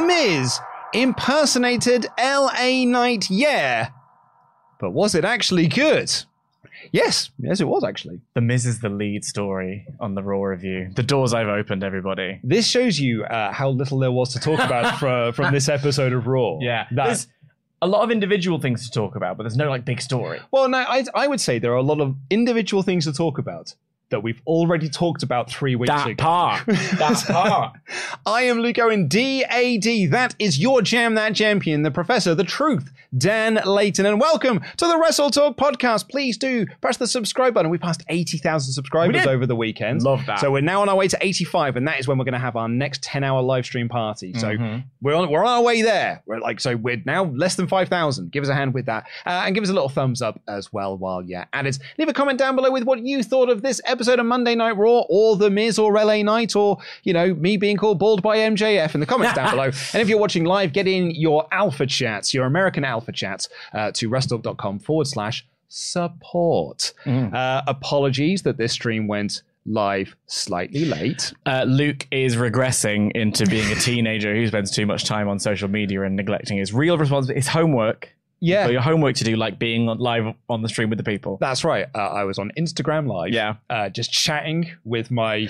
The Miz impersonated L.A. Knight, yeah. But was it actually good? Yes, yes, it was actually. The Miz is the lead story on the Raw review. The doors I've opened, everybody. This shows you uh, how little there was to talk about for, from this episode of Raw. Yeah, That- there's a lot of individual things to talk about, but there's no like big story. well, no, I, I would say there are a lot of individual things to talk about that we've already talked about three weeks That ago. part, that part. I am Luke Owen, DAD. That is your Jam That Champion, the Professor, the Truth, Dan Layton, and welcome to the WrestleTalk podcast. Please do press the subscribe button. We passed 80,000 subscribers over the weekend. Love that. So we're now on our way to 85, and that is when we're going to have our next 10 hour live stream party. So Mm-hmm. we're, on, we're on our way there. We're like, so we're now less than 5,000. Give us a hand with that. Uh, and give us a little thumbs up as well while you're at it. Leave a comment down below with what you thought of this episode of Monday Night Raw, or The Miz, or LA Knight, or, you know, me being called bald by MJF in the comments down below. And if you're watching live, get in your alpha chats, your American alpha chats, uh, to wrestletalk.com forward slash support. Uh, apologies that this stream went live slightly late. Uh, Luke is regressing into being a teenager who spends too much time on social media and neglecting his real responsibility, his homework. Yeah. Your homework to do, like being on, live on the stream with the people. That's right. Uh, I was on Instagram Live. Yeah. Uh, just chatting with my,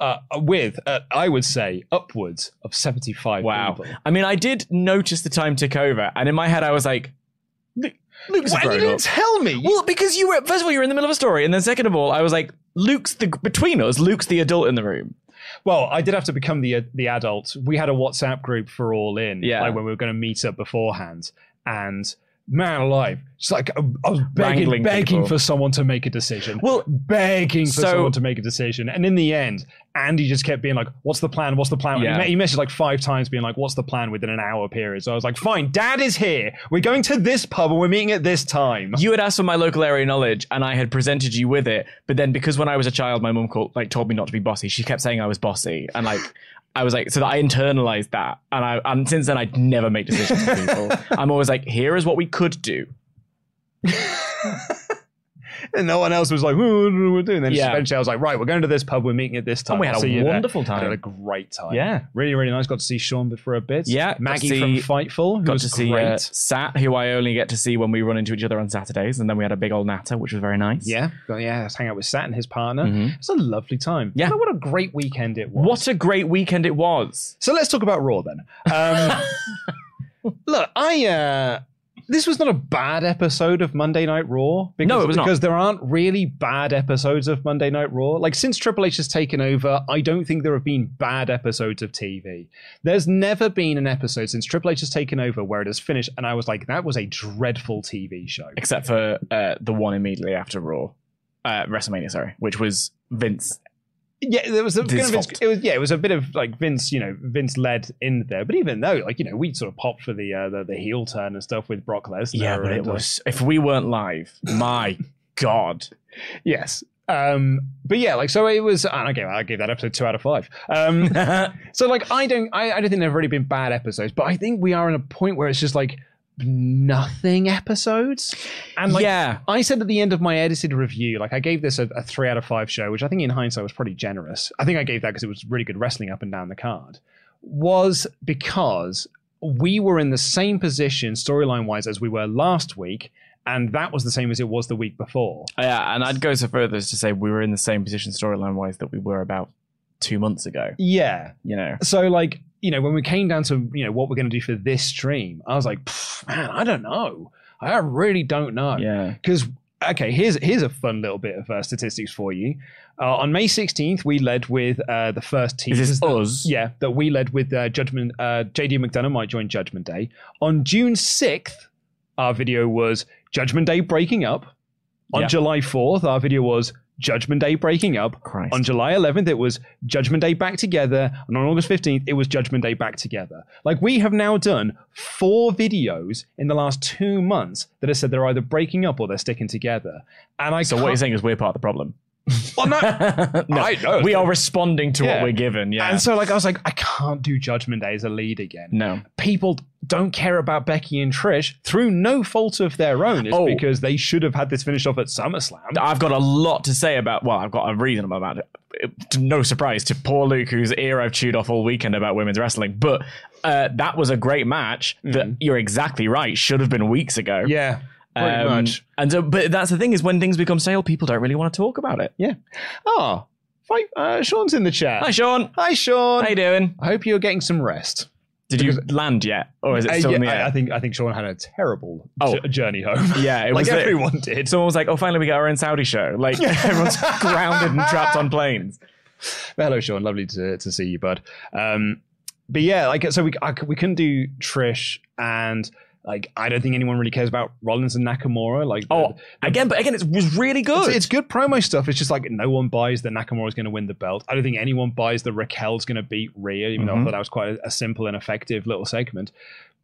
uh, with, uh, I would say, upwards of 75 Wow. people. I mean, I did notice the time tick over, and in my head, I was like, Luke, Luke's Why you didn't tell me? Well, because you were first of all you were in the middle of a story, and then second of all, I was like, Luke's the between us. Luke's the adult in the room. Well, I did have to become the the adult. We had a WhatsApp group for All In, Yeah. like when we were going to meet up beforehand, and man alive, it's like I was begging, Wrangling begging people. for someone to make a decision. Well, begging for so- someone to make a decision, and in the end, Andy just kept being like, "What's the plan? What's the plan?" Yeah. He, he messaged like five times, being like, "What's the plan?" within an hour period. So I was like, "Fine, Dad is here. We're going to this pub and we're meeting at this time." You had asked for my local area knowledge, and I had presented you with it. But then, because when I was a child, my mum called, like told me not to be bossy. She kept saying I was bossy, and like I was like, so that I internalized that, and I and since then I'd never make decisions for people. I'm always like, here is what we could do. and no one else was like, "What are we doing?" Then Yeah. eventually I was like, "Right, we're going to this pub. We're meeting at this time." And we had I'll a see you there." wonderful I time. had a great time. Yeah. really, really nice. Got to see Sean for a bit. Yeah, Maggie see- from Fightful, who Got was to see great. uh, Sat, who I only get to see when we run into each other on Saturdays, and then we had a big old natter, which was very nice. yeah, got, yeah. Let's hang out with Sat and his partner. Mhm. It's a lovely time. Yeah. What a great weekend it was. What a great weekend it was. So let's talk about Raw then. Um, look, I uh, this was not a bad episode of Monday Night Raw. Because, No, it was not. because there aren't really bad episodes of Monday Night Raw. Like since Triple H has taken over, I don't think there have been bad episodes of TV. There's never been an episode since Triple H has taken over where it has finished, and I was like, that was a dreadful TV show. Except for uh, the one immediately after Raw. Uh, WrestleMania, sorry, which was Vince. Yeah, there was a kind of, it was yeah, it was a bit of like Vince, you know, Vince led in there. But even though, like you know, we sort of popped for the uh, the, the heel turn and stuff with Brock Lesnar. Yeah, but it uh, was. If we weren't live, my God. Yes. Um, but yeah, like so it was. I gave I gave that episode two out of five. Um, so like I don't I, I don't think there've really been bad episodes, but I think we are in a point where it's just like nothing episodes. And like yeah. I said at the end of my edited review, like I gave this a, a three out of five show, which I think in hindsight was pretty generous. I think I gave that because it was really good wrestling up and down the card. Was because we were in the same position storyline wise as we were last week, and that was the same as it was the week before. Oh, yeah, and I'd go so further as to say we were in the same position storyline wise that we were about two months ago. Yeah. You know. So like, you know, when we came down to, you know, what we're going to do for this stream, I was like, man, I don't know. I really don't know. Yeah. Because okay, here's here's a fun little bit of uh, statistics for you. Uh, on May 16th, we led with uh, the first team. Is this us? Yeah, that we led with uh, Judgment. Uh, JD McDonagh might join Judgment Day. On June 6th, our video was Judgment Day breaking up. On Yeah. July 4th, our video was Judgment Day breaking up. Christ. On July 11th, it was Judgment Day back together. And on August 15th, it was Judgment Day back together. Like, we have now done four videos in the last two months that have said they're either breaking up or they're sticking together. And I So what you're saying is we're part of the problem. Well, no. no, I know. we are responding to Yeah. what we're given. Yeah. And so, like, I was like, I can't do Judgment Day as a lead again. no. People don't care about Becky and Trish through no fault of their own. It's Oh. because they should have had this finished off at SummerSlam. I've got a lot to say about. Well, I've got a reason about it. It- No surprise to poor Luke, whose ear I've chewed off all weekend about women's wrestling. But uh, that was a great match. That you're exactly right. Should have been weeks ago. Yeah, pretty Um, much. And so, but that's the thing is when things become stale, people don't really want to talk about it. Yeah. Oh, fight, uh, Sean's in the chat. Hi, Sean. Hi, Sean. How you doing? I hope you're getting some rest. Did you land yet, or is it Uh, still yeah, in the I, air? I think I think Sean had a terrible Oh. j- journey home. Yeah, it like everyone did. Someone was like, "Oh, finally we got our own Saudi show." Like everyone's grounded and trapped on planes. Hello, Sean. Lovely to, to see you, bud. Um, but yeah, like so we I, we couldn't do Trish and like I don't think anyone really cares about Rollins and Nakamura. Like Oh, again, but again, it was really good. It's, it's good promo stuff. It's just like no one buys that Nakamura's going to win the belt. I don't think anyone buys that Raquel's going to beat Rhea, even though I Mhm. thought that was quite a, a simple and effective little segment,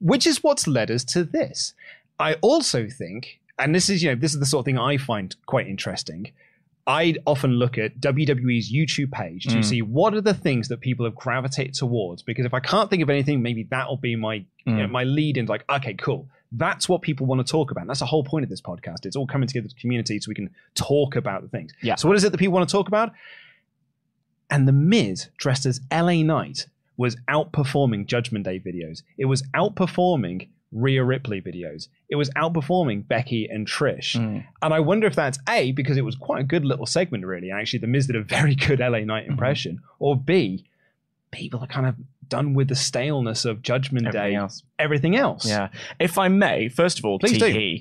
which is what's led us to this. I also think, and this is you know this is the sort of thing I find quite interesting. I often look at WWE's YouTube page to Mm. see what are the things that people have gravitated towards. Because if I can't think of anything, maybe that'll be my you know, Mm. my lead in. Like, okay, cool. That's what people want to talk about. And that's the whole point of this podcast. It's all coming together to community so we can talk about the things. Yeah. So what is it that people want to talk about? And the Miz, dressed as LA Knight, was outperforming Judgment Day videos. It was outperforming Rhea Ripley videos. It was outperforming Becky and Trish. Mm. And I wonder if that's A, because it was quite a good little segment, really. And actually, The Miz did a very good LA Knight Mm-hmm. impression. Or B, people are kind of done with the staleness of Judgment Everything Day, else. everything else. Yeah. If I may, first of all, Please do.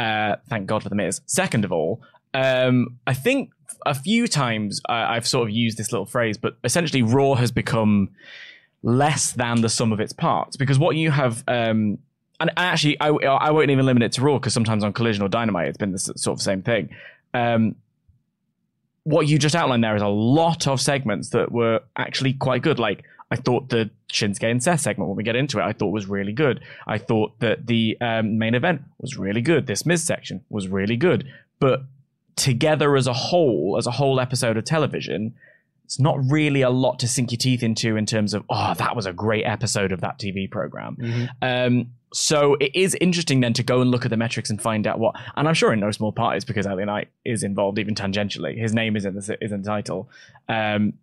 Uh, thank God for the Miz. Second of all, um, I think a few times I, I've sort of used this little phrase, but essentially, Raw has become less than the sum of its parts because what you have. Um, and actually, I, I won't even limit it to Raw because sometimes on Collision or Dynamite, it's been the sort of same thing. Um, what you just outlined there is a lot of segments that were actually quite good. Like I thought the Shinsuke and Seth segment when we get into it, I thought was really good. I thought that the um, main event was really good. This Miz section was really good. But together as a whole, as a whole episode of television, it's not really a lot to sink your teeth into in terms of oh that was a great episode of that TV program. Mm-hmm. Um, so it is interesting then to go and look at the metrics and find out what. And I'm sure in no small part is because LA Knight is involved even tangentially. His name is in the is in the title. Um,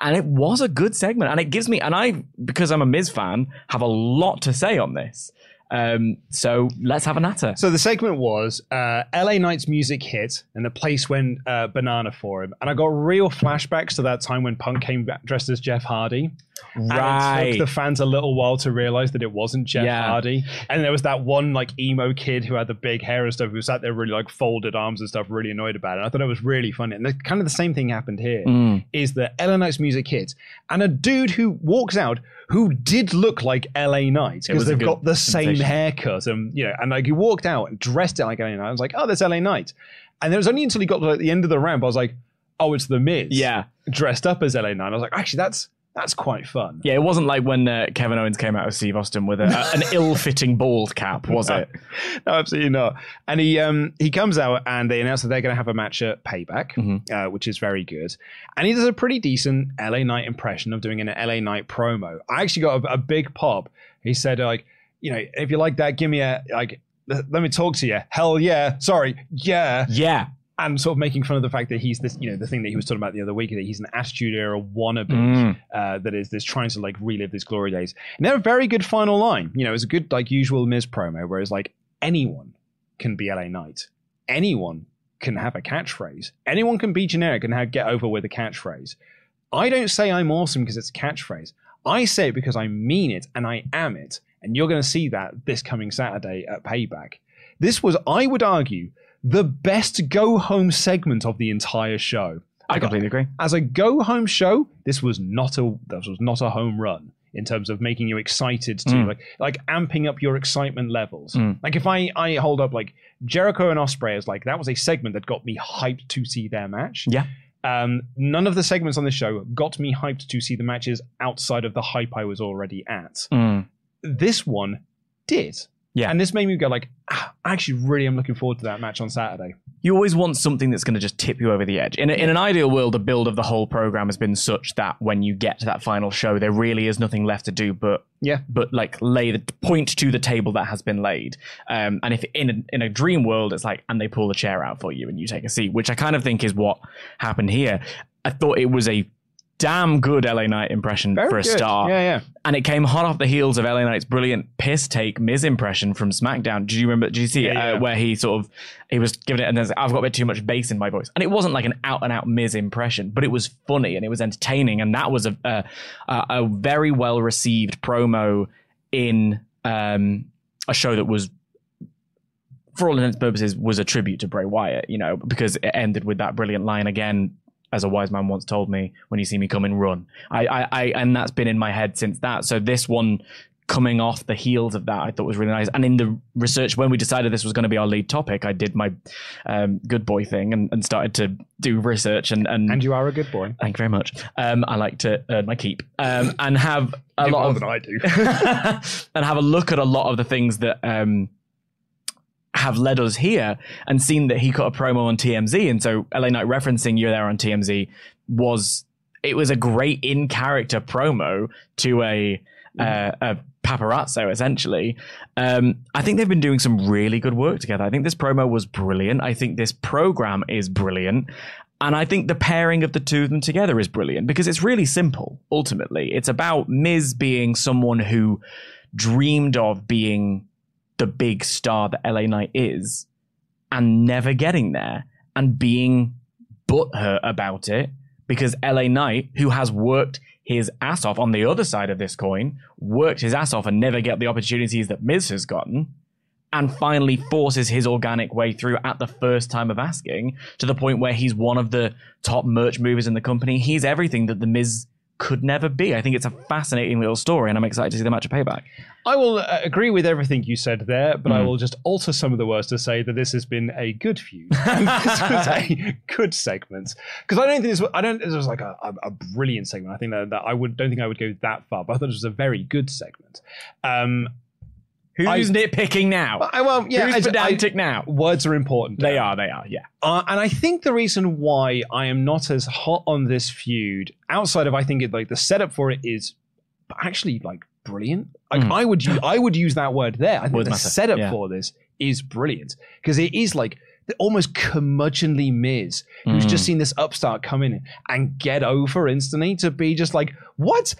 and it was a good segment, and it gives me and I because I'm a Miz fan have a lot to say on this. Um, so let's have a natter. So the segment was uh, LA Knight's music hit and the place went uh, banana for him. And I got real flashbacks to that time when Punk came back dressed as Jeff Hardy. And it Right. took the fans a little while to realize that it wasn't Jeff Yeah. Hardy. And there was that one like emo kid who had the big hair and stuff who sat there really like folded arms and stuff, really annoyed about it. And I thought it was really funny. And the, kind of the same thing happened here. Mm. Is that LA Knight's music hit and a dude who walks out who did look like LA Knight because they've got the same haircut and you know and like he walked out and dressed it like LA Knight. I was like, oh, there's LA Knight. And it was only until he got to like, the end of the ramp I was like, oh, it's the Miz Yeah. dressed up as LA Knight. I was like, actually, that's That's quite fun. Yeah, it wasn't like when uh, Kevin Owens came out of Steve Austin with a, a, an ill-fitting bald cap, was it? no, absolutely not. And he um he comes out and they announce that they're going to have a match at Payback, Mm-hmm. uh, which is very good. And he does a pretty decent LA Knight impression of doing an LA Knight promo. I actually got a, a big pop. He said like, you know, if you like that, give me a like. Let let me talk to you. Hell yeah. Sorry. Yeah. Yeah. And sort of making fun of the fact that he's this, you know, the thing that he was talking about the other week, that he's an Attitude Era wannabe Mm. uh, that is this trying to like relive these glory days. And they a very good final line. You know, it's a good like usual Miz promo, where it's like anyone can be LA Knight, anyone can have a catchphrase, anyone can be generic and have, get over with a catchphrase. I don't say I'm awesome because it's a catchphrase. I say it because I mean it and I am it. And you're going to see that this coming Saturday at Payback. This was, I would argue, the best go home segment of the entire show. I completely agree. As a go home show, this was not a this was not a home run in terms of making you excited to Mm. like like amping up your excitement levels. Mm. Like if I I hold up like Jericho and Ospreay as like that was a segment that got me hyped to see their match. Yeah. Um, none of the segments on this show got me hyped to see the matches outside of the hype I was already at. Mm. This one did. Yeah. And this made me go like, ah, I actually really am looking forward to that match on Saturday. You always want something that's going to just tip you over the edge. In, a, in an ideal world, the build of the whole program has been such that when you get to that final show, there really is nothing left to do but Yeah. but like lay the point to the table that has been laid. Um, and if in a, in a dream world, it's like and they pull the chair out for you and you take a seat, which I kind of think is what happened here. I thought it was a damn good LA Knight impression Very for a good. start. Yeah, yeah. And it came hot off the heels of LA Knight's brilliant piss take Miz impression from SmackDown. Do you remember? Did you see? Yeah, yeah. Uh, where he sort of he was giving it, and there's I've got a bit too much bass in my voice, and it wasn't like an out and out Miz impression, but it was funny and it was entertaining, and that was a a, a, a very well received promo in um, a show that was. For all intents and purposes, was a tribute to Bray Wyatt, you know, because it ended with that brilliant line again as a wise man once told me, when you see me coming, run. I, I, I, and that's been in my head since that. So this one coming off the heels of that, I thought was really nice. And in the research, when we decided this was going to be our lead topic, I did my um, good boy thing and, and started to do research and, and, And you are a good boy. thank you very much. Um, I like to earn my keep um, and have a lot more of than I do. and have a look at a lot of the things that um, have led us here and seen that he cut a promo on TMZ. And so LA Knight referencing you there on TMZ was it was a great in character promo to a uh, a paparazzo essentially. Um, I think they've been doing some really good work together. I think this promo was brilliant. I think this program is brilliant. And I think the pairing of the two of them together is brilliant because it's really simple, ultimately. It's about Miz being someone who dreamed of being the big star that LA Knight is and never getting there and being butthurt about it because LA Knight, who has worked his ass off on the other side of this coin, worked his ass off and never get the opportunities that Miz has gotten, and finally forces his organic way through at the first time of asking to the point where he's one of the top merch movers in the company. He's everything that the Miz could never be. I think it's a fascinating little story, and I'm excited to see the match of payback. I will uh, agree with everything you said there, but I Mm. will just alter some of the words to say that this has been a good feud. This was a good segment because I don't think this. Was, I don't. This was like a, a, brilliant segment. I think that, that I would don't think I would go that far, but I thought it was a very good segment. Um, Who's I- nitpicking now? I, well, yeah, Who's I- pedantic now? Words are important. They are, they are, yeah. Uh, and I think the reason why I am not as hot on this feud, outside of I think it like the setup for it is actually like brilliant. Like Mm. I would use I would use that word there. I think Word the matter, setup yeah. for this is brilliant because it is like the almost curmudgeonly Miz who's Mm. just seen this upstart come in and get over instantly to be just like what.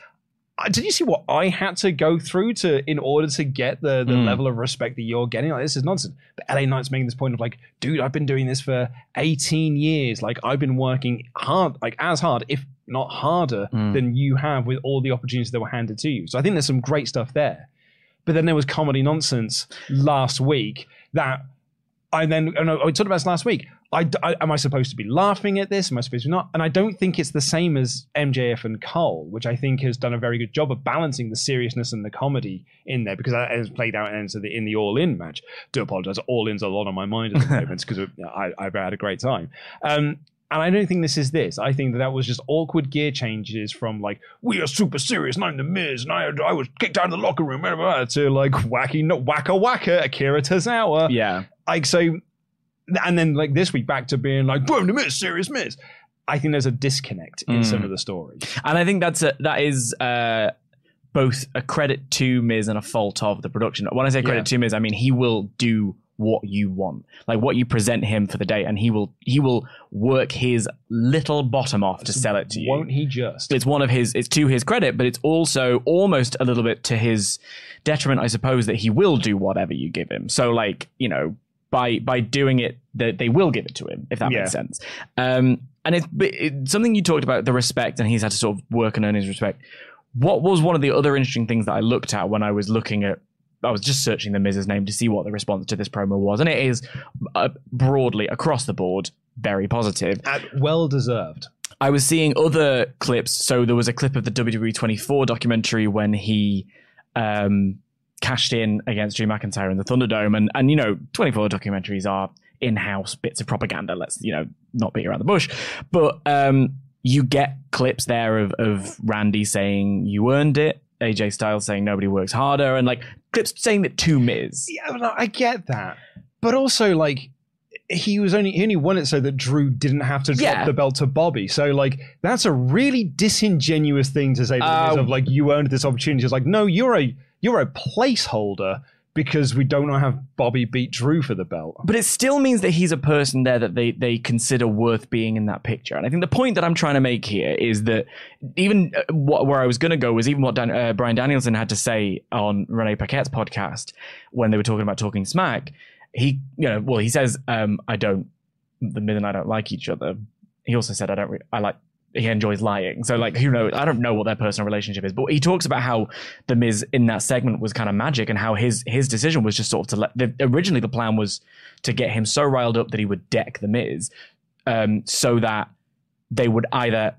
Uh, Did you see what I had to go through to in order to get the, the Mm. level of respect that you're getting? Like this is nonsense. But LA Knight's making this point of like, dude, I've been doing this for 18 years. Like I've been working hard, like as hard, if not harder, Mm. than you have with all the opportunities that were handed to you. So I think there's some great stuff there. But then there was comedy nonsense last week that I then and I I talked about this last week. I, I- am I supposed to be laughing at this? Am I supposed to be not? And I don't think it's the same as MJF and Cole, which I think has done a very good job of balancing the seriousness and the comedy in there because that has played out into the in the All In match. Do apologize, All In's a lot on my mind at the moment because I, I've had a great time. Um, And I don't think this is this. I think that that was just awkward gear changes from like we are super serious and I'm the Miz and I, I was kicked out of the locker room blah, blah, blah, to like wacky no, wacka wacka Akira Tozawa. Yeah. Like so, and then like this week back to being like boom the Miz serious Miz. I think there's a disconnect in Mm. some of the stories. And I think that's a, that is uh, both a credit to Miz and a fault of the production. When I say credit Yeah. to Miz, I mean he will do what you want, like what you present him for the day, and he will he will work his little bottom off to sell it to you. Won't he just? it's one of his it's to his credit but it's also almost a little bit to his detriment i suppose that he will do whatever you give him so like you know by by doing it that they will give it to him if that Yeah. makes sense um and it's but it, something you talked about the respect and he's had to sort of work and earn his respect what was one of the other interesting things that i looked at when i was looking at I was just searching the Miz's name to see what the response to this promo was, and it is uh, broadly across the board very positive. At, well deserved. I was seeing other clips. So there was a clip of the WWE 24 documentary when he um, cashed in against Drew McIntyre in the Thunderdome, and and you know 24 documentaries are in-house bits of propaganda. Let's you know not beat around the bush, but um, you get clips there of of Randy saying you earned it. AJ Styles saying nobody works harder, and like clips saying that to Miz. Yeah, I get that, but also like he was only he only won it so that Drew didn't have to drop Yeah. the belt to Bobby. So like that's a really disingenuous thing to say to the Miz Uh, of like you earned this opportunity. It's like no, you're a you're a placeholder because we don't have Bobby beat Drew for the belt. But it still means that he's a person there that they they consider worth being in that picture. And I think the point that I'm trying to make here is that even uh, what, where I was going to go was even what Dan, uh, Bryan Danielson had to say on Renee Paquette's podcast when they were talking about talking smack. He, you know, well, he says, um, "I don't, the and I don't like each other." He also said, "I don't, re- I like." He enjoys lying, so like who knows? I don't know what their personal relationship is, but he talks about how the Miz in that segment was kind of magic, and how his his decision was just sort of to let. The, originally, the plan was to get him so riled up that he would deck the Miz, um, so that they would either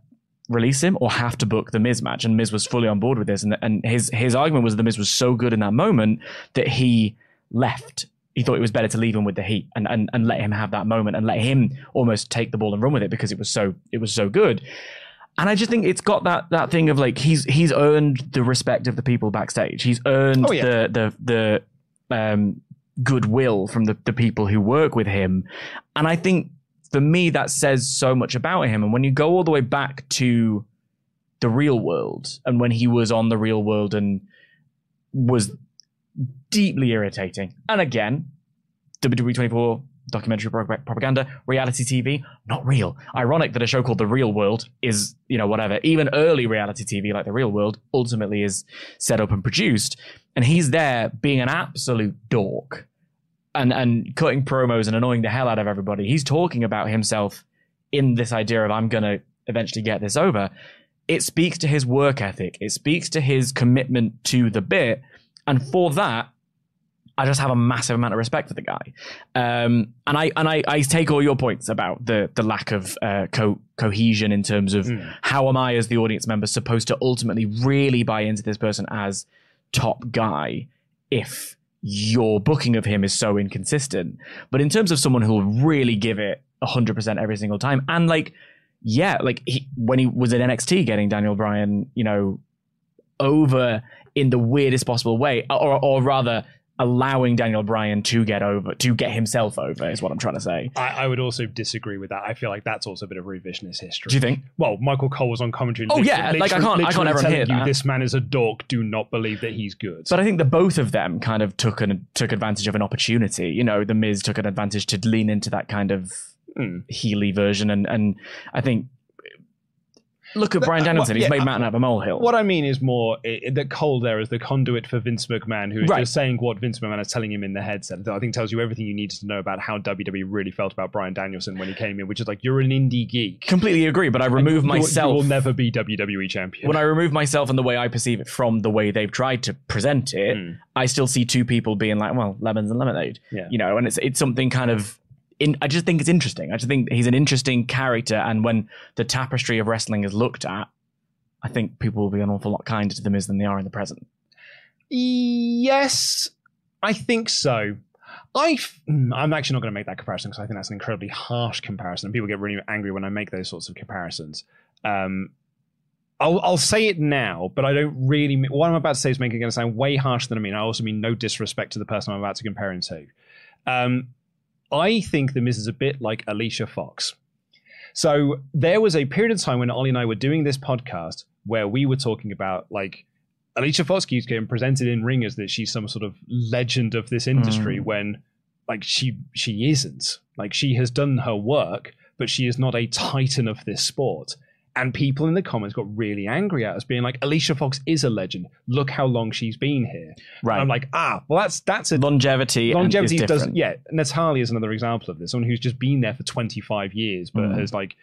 release him or have to book the Miz match. And Miz was fully on board with this, and and his his argument was the Miz was so good in that moment that he left. He thought it was better to leave him with the heat and, and and let him have that moment and let him almost take the ball and run with it because it was so it was so good. And I just think it's got that that thing of like he's he's earned the respect of the people backstage. He's earned Oh, yeah. the the the um, goodwill from the, the people who work with him. And I think for me that says so much about him. And when you go all the way back to the real world and when he was on the real world and was deeply irritating. And again, WWE 24 documentary propaganda, reality TV, not real. Ironic that a show called The Real World is, you know, whatever. Even early reality TV like The Real World ultimately is set up and produced. And he's there being an absolute dork and, and cutting promos and annoying the hell out of everybody. He's talking about himself in this idea of I'm going to eventually get this over. It speaks to his work ethic. It speaks to his commitment to the bit. And for that, I just have a massive amount of respect for the guy, um, and I and I, I take all your points about the the lack of uh, co- cohesion in terms of how am I as the audience member supposed to ultimately really buy into this person as top guy if your booking of him is so inconsistent. But in terms of someone who will really give it hundred percent every single time, and like yeah, like he, when he was at NXT getting Daniel Bryan, you know, over in the weirdest possible way, or or rather allowing Daniel Bryan to get over, to get himself over, is what I'm trying to say. I, I would also disagree with that. I feel like that's also a bit of revisionist history. Do you think? Well, Michael Cole was on commentary. Oh, yeah, like, I can't- I can't ever hear you that. This man is a dork. Do not believe that he's good. But I think the both of them kind of took an took advantage of an opportunity. You know, the Miz took an advantage to lean into that kind of Hmm. Healy version, and and I think look at Bryan uh, well, Danielson. He's made mountain out of a molehill. What I mean is more i i- that Cole there is the conduit for Vince McMahon, who is Right. just saying what Vince McMahon is telling him in the headset. That I think tells you everything you need to know about how WWE really felt about Bryan Danielson when he came in, which is like you're an indie geek. Completely agree, but I remove myself. You will never be WWE champion. when I remove myself and the way I perceive it from the way they've tried to present it, Hmm. I still see two people being like, well, lemons and lemonade. Yeah. You know, and it's it's something kind of in I just think it's interesting. I just think he's an interesting character and when the tapestry of wrestling is looked at, I think people will be an awful lot kinder to them as than they are in the present. Yes, I think so. I f- mm, I'm actually not going to make that comparison because I think that's an incredibly harsh comparison. and People get really angry when I make those sorts of comparisons. Um, I'll, I'll say it now, but I don't really. Mean, what I'm about to say is making it sound way harsher than I mean. I also mean no disrespect to the person I'm about to compare him to. Um, I think the Miz is a bit like Alicia Fox. So there was a period of time when Ollie and I were doing this podcast where we were talking about like Alicia Fox keeps getting presented in ring as that she's some sort of legend of this industry mm. when like she she isn't. Like she has done her work, but she is not a titan of this sport. And people in the comments got really angry at us, being like, Alicia Fox is a legend. Look how long she's been here. Right. And I'm like, ah, well, that's that's a Longevity. longevity doesn't yeah natalia is another example of this someone who's just been there for 25 years but Mm. has like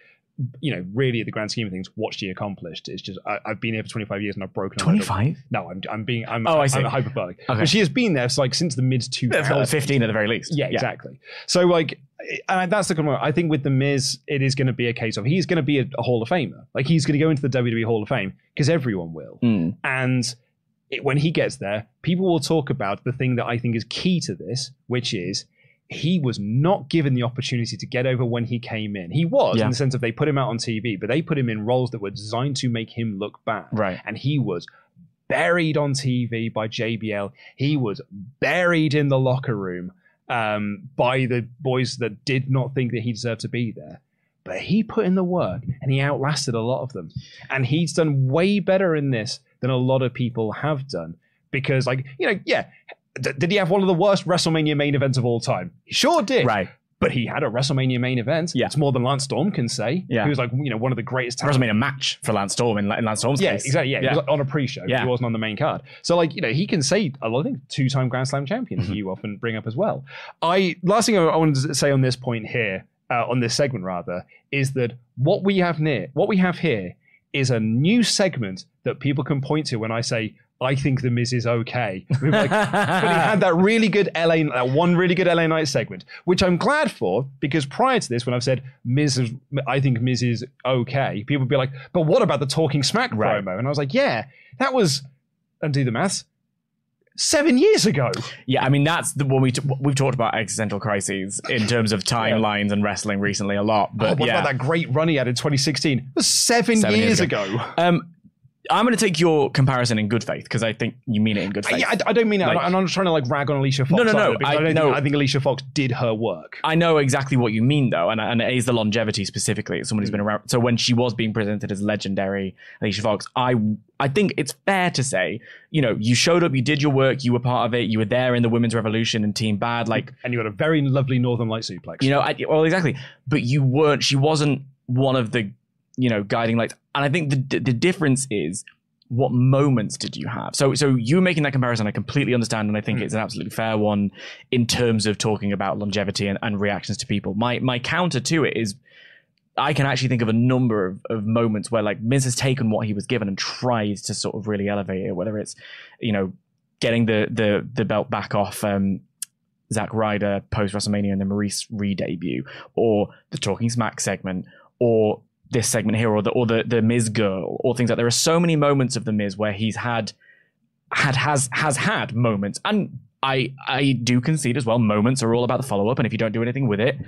you know really at the grand scheme of things what she accomplished it's just I, i've been here for 25 years and i've broken 25? no i'm, I'm being i'm, Oh, I see. I'm hyperbolic Okay. but she has been there so like since the mid 2000s 15 at the very least. yeah, exactly. So like, and that's the kind I think with the Miz, it is going to be a case of he's going to be a, a Hall of Famer. Like he's going to go into the WWE Hall of Fame because everyone will. Mm. And it, when he gets there, people will talk about the thing that I think is key to this, which is he was not given the opportunity to get over when he came in. He was Yeah. in the sense of they put him out on TV, but they put him in roles that were designed to make him look bad. Right. And he was buried on TV by JBL. He was buried in the locker room um, by the boys that did not think that he deserved to be there. But he put in the work and he outlasted a lot of them. And he's done way better in this than a lot of people have done. Because, like, you know, yeah, d- did he have one of the worst WrestleMania main events of all time? He sure did. Right. But he had a WrestleMania main event. Yeah. It's more than Lance Storm can say. Yeah. He was like, you know, one of the greatest talents. WrestleMania match for Lance Storm in, in Lance Storm's Yeah, case. exactly. Yeah, He was on a pre-show. Yeah. He wasn't on the main card. So, like, you know, he can say a lot of things. Two-time Grand Slam champion, Mm-hmm. you often bring up as well. I last thing I, I wanted to say on this point here, uh, on this segment rather, is that what we have near, what we have here, is a new segment that people can point to when I say. I think the Miz is okay. Like, but he had that really good LA, that one really good LA Knight segment, which I'm glad for because prior to this, when I've said Miz, is, I think Miz is okay, people would be like, but what about the Talking Smack Right. promo? And I was like, yeah, that was, and do the maths, seven years ago. Yeah, I mean that's the one we t- we've talked about existential crises in terms of timelines and wrestling recently a lot. Oh, But what yeah, about that great run he had in 2016? Seven, Seven years, years ago. um, I'm going to take your comparison in good faith because I think you mean it in good faith. Yeah, I, I don't mean it. Like- I'm not trying to like rag on Alicia Fox. No, no, no, I- I, don't no. think, I think Alicia Fox did her work. I know exactly what you mean, though, and, and it is the longevity specifically. It's someone who's been Hmm. around. So when she was being presented as legendary Alicia Fox, I I think it's fair to say, you know, you showed up, you did your work, you were part of it, you were there in the women's revolution and Team Bad, like And you had a very lovely Northern Light suplex. you know, I, well, exactly. But you weren't. She wasn't one of the you know guiding lights. And I think the the difference is. What moments did you have? So, so you making that comparison, I completely understand, and I think it's an absolutely fair one in terms of talking about longevity and, and reactions to people. My my counter to it is I can actually think of a number of, of moments where like Miz has taken what he was given and tries to sort of really elevate it, whether it's, you know, getting the the the belt back off um Zack Ryder post WrestleMania and the Maurice re-debut, or the Talking Smack segment, or this segment here, or the or the the Miz girl, or things like that. there are so many moments of the Miz where he's had had has has had moments, and I I do concede as well. Moments are all about the follow up, and if you don't do anything with it,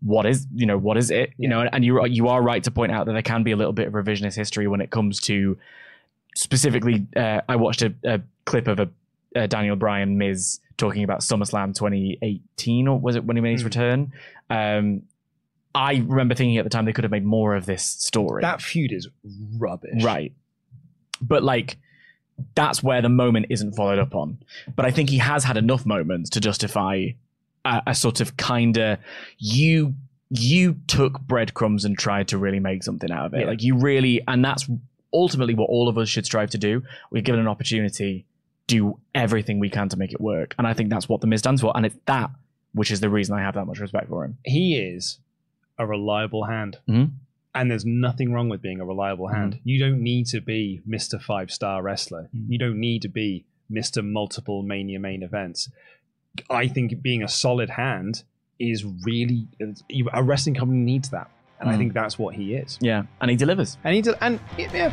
what is you know what is it you know and you are, you are right to point out that there can be a little bit of revisionist history when it comes to specifically uh, i watched a, a clip of a, a daniel bryan miz talking about summerslam 2018 or was it when he made his Hmm. return um i remember thinking at the time they could have made more of this story that feud is rubbish. Right. But like that's where the moment isn't followed up on. But I think he has had enough moments to justify a, a sort of kinda you you took breadcrumbs and tried to really make something out of it. Yeah. Like you really and that's ultimately what all of us should strive to do. We're given an opportunity, do everything we can to make it work. And I think that's what the Miz stands for. And it's that which is the reason I have that much respect for him. He is a reliable hand. Mhm. And there's nothing wrong with being a reliable hand. You don't need to be Mr. Five Star Wrestler. Mhm. You don't need to be Mr. Multiple Mania main events. I think being a solid hand is really a wrestling company needs that, and I Mm. think that's what he is. Yeah. And he delivers. And he did, and yeah,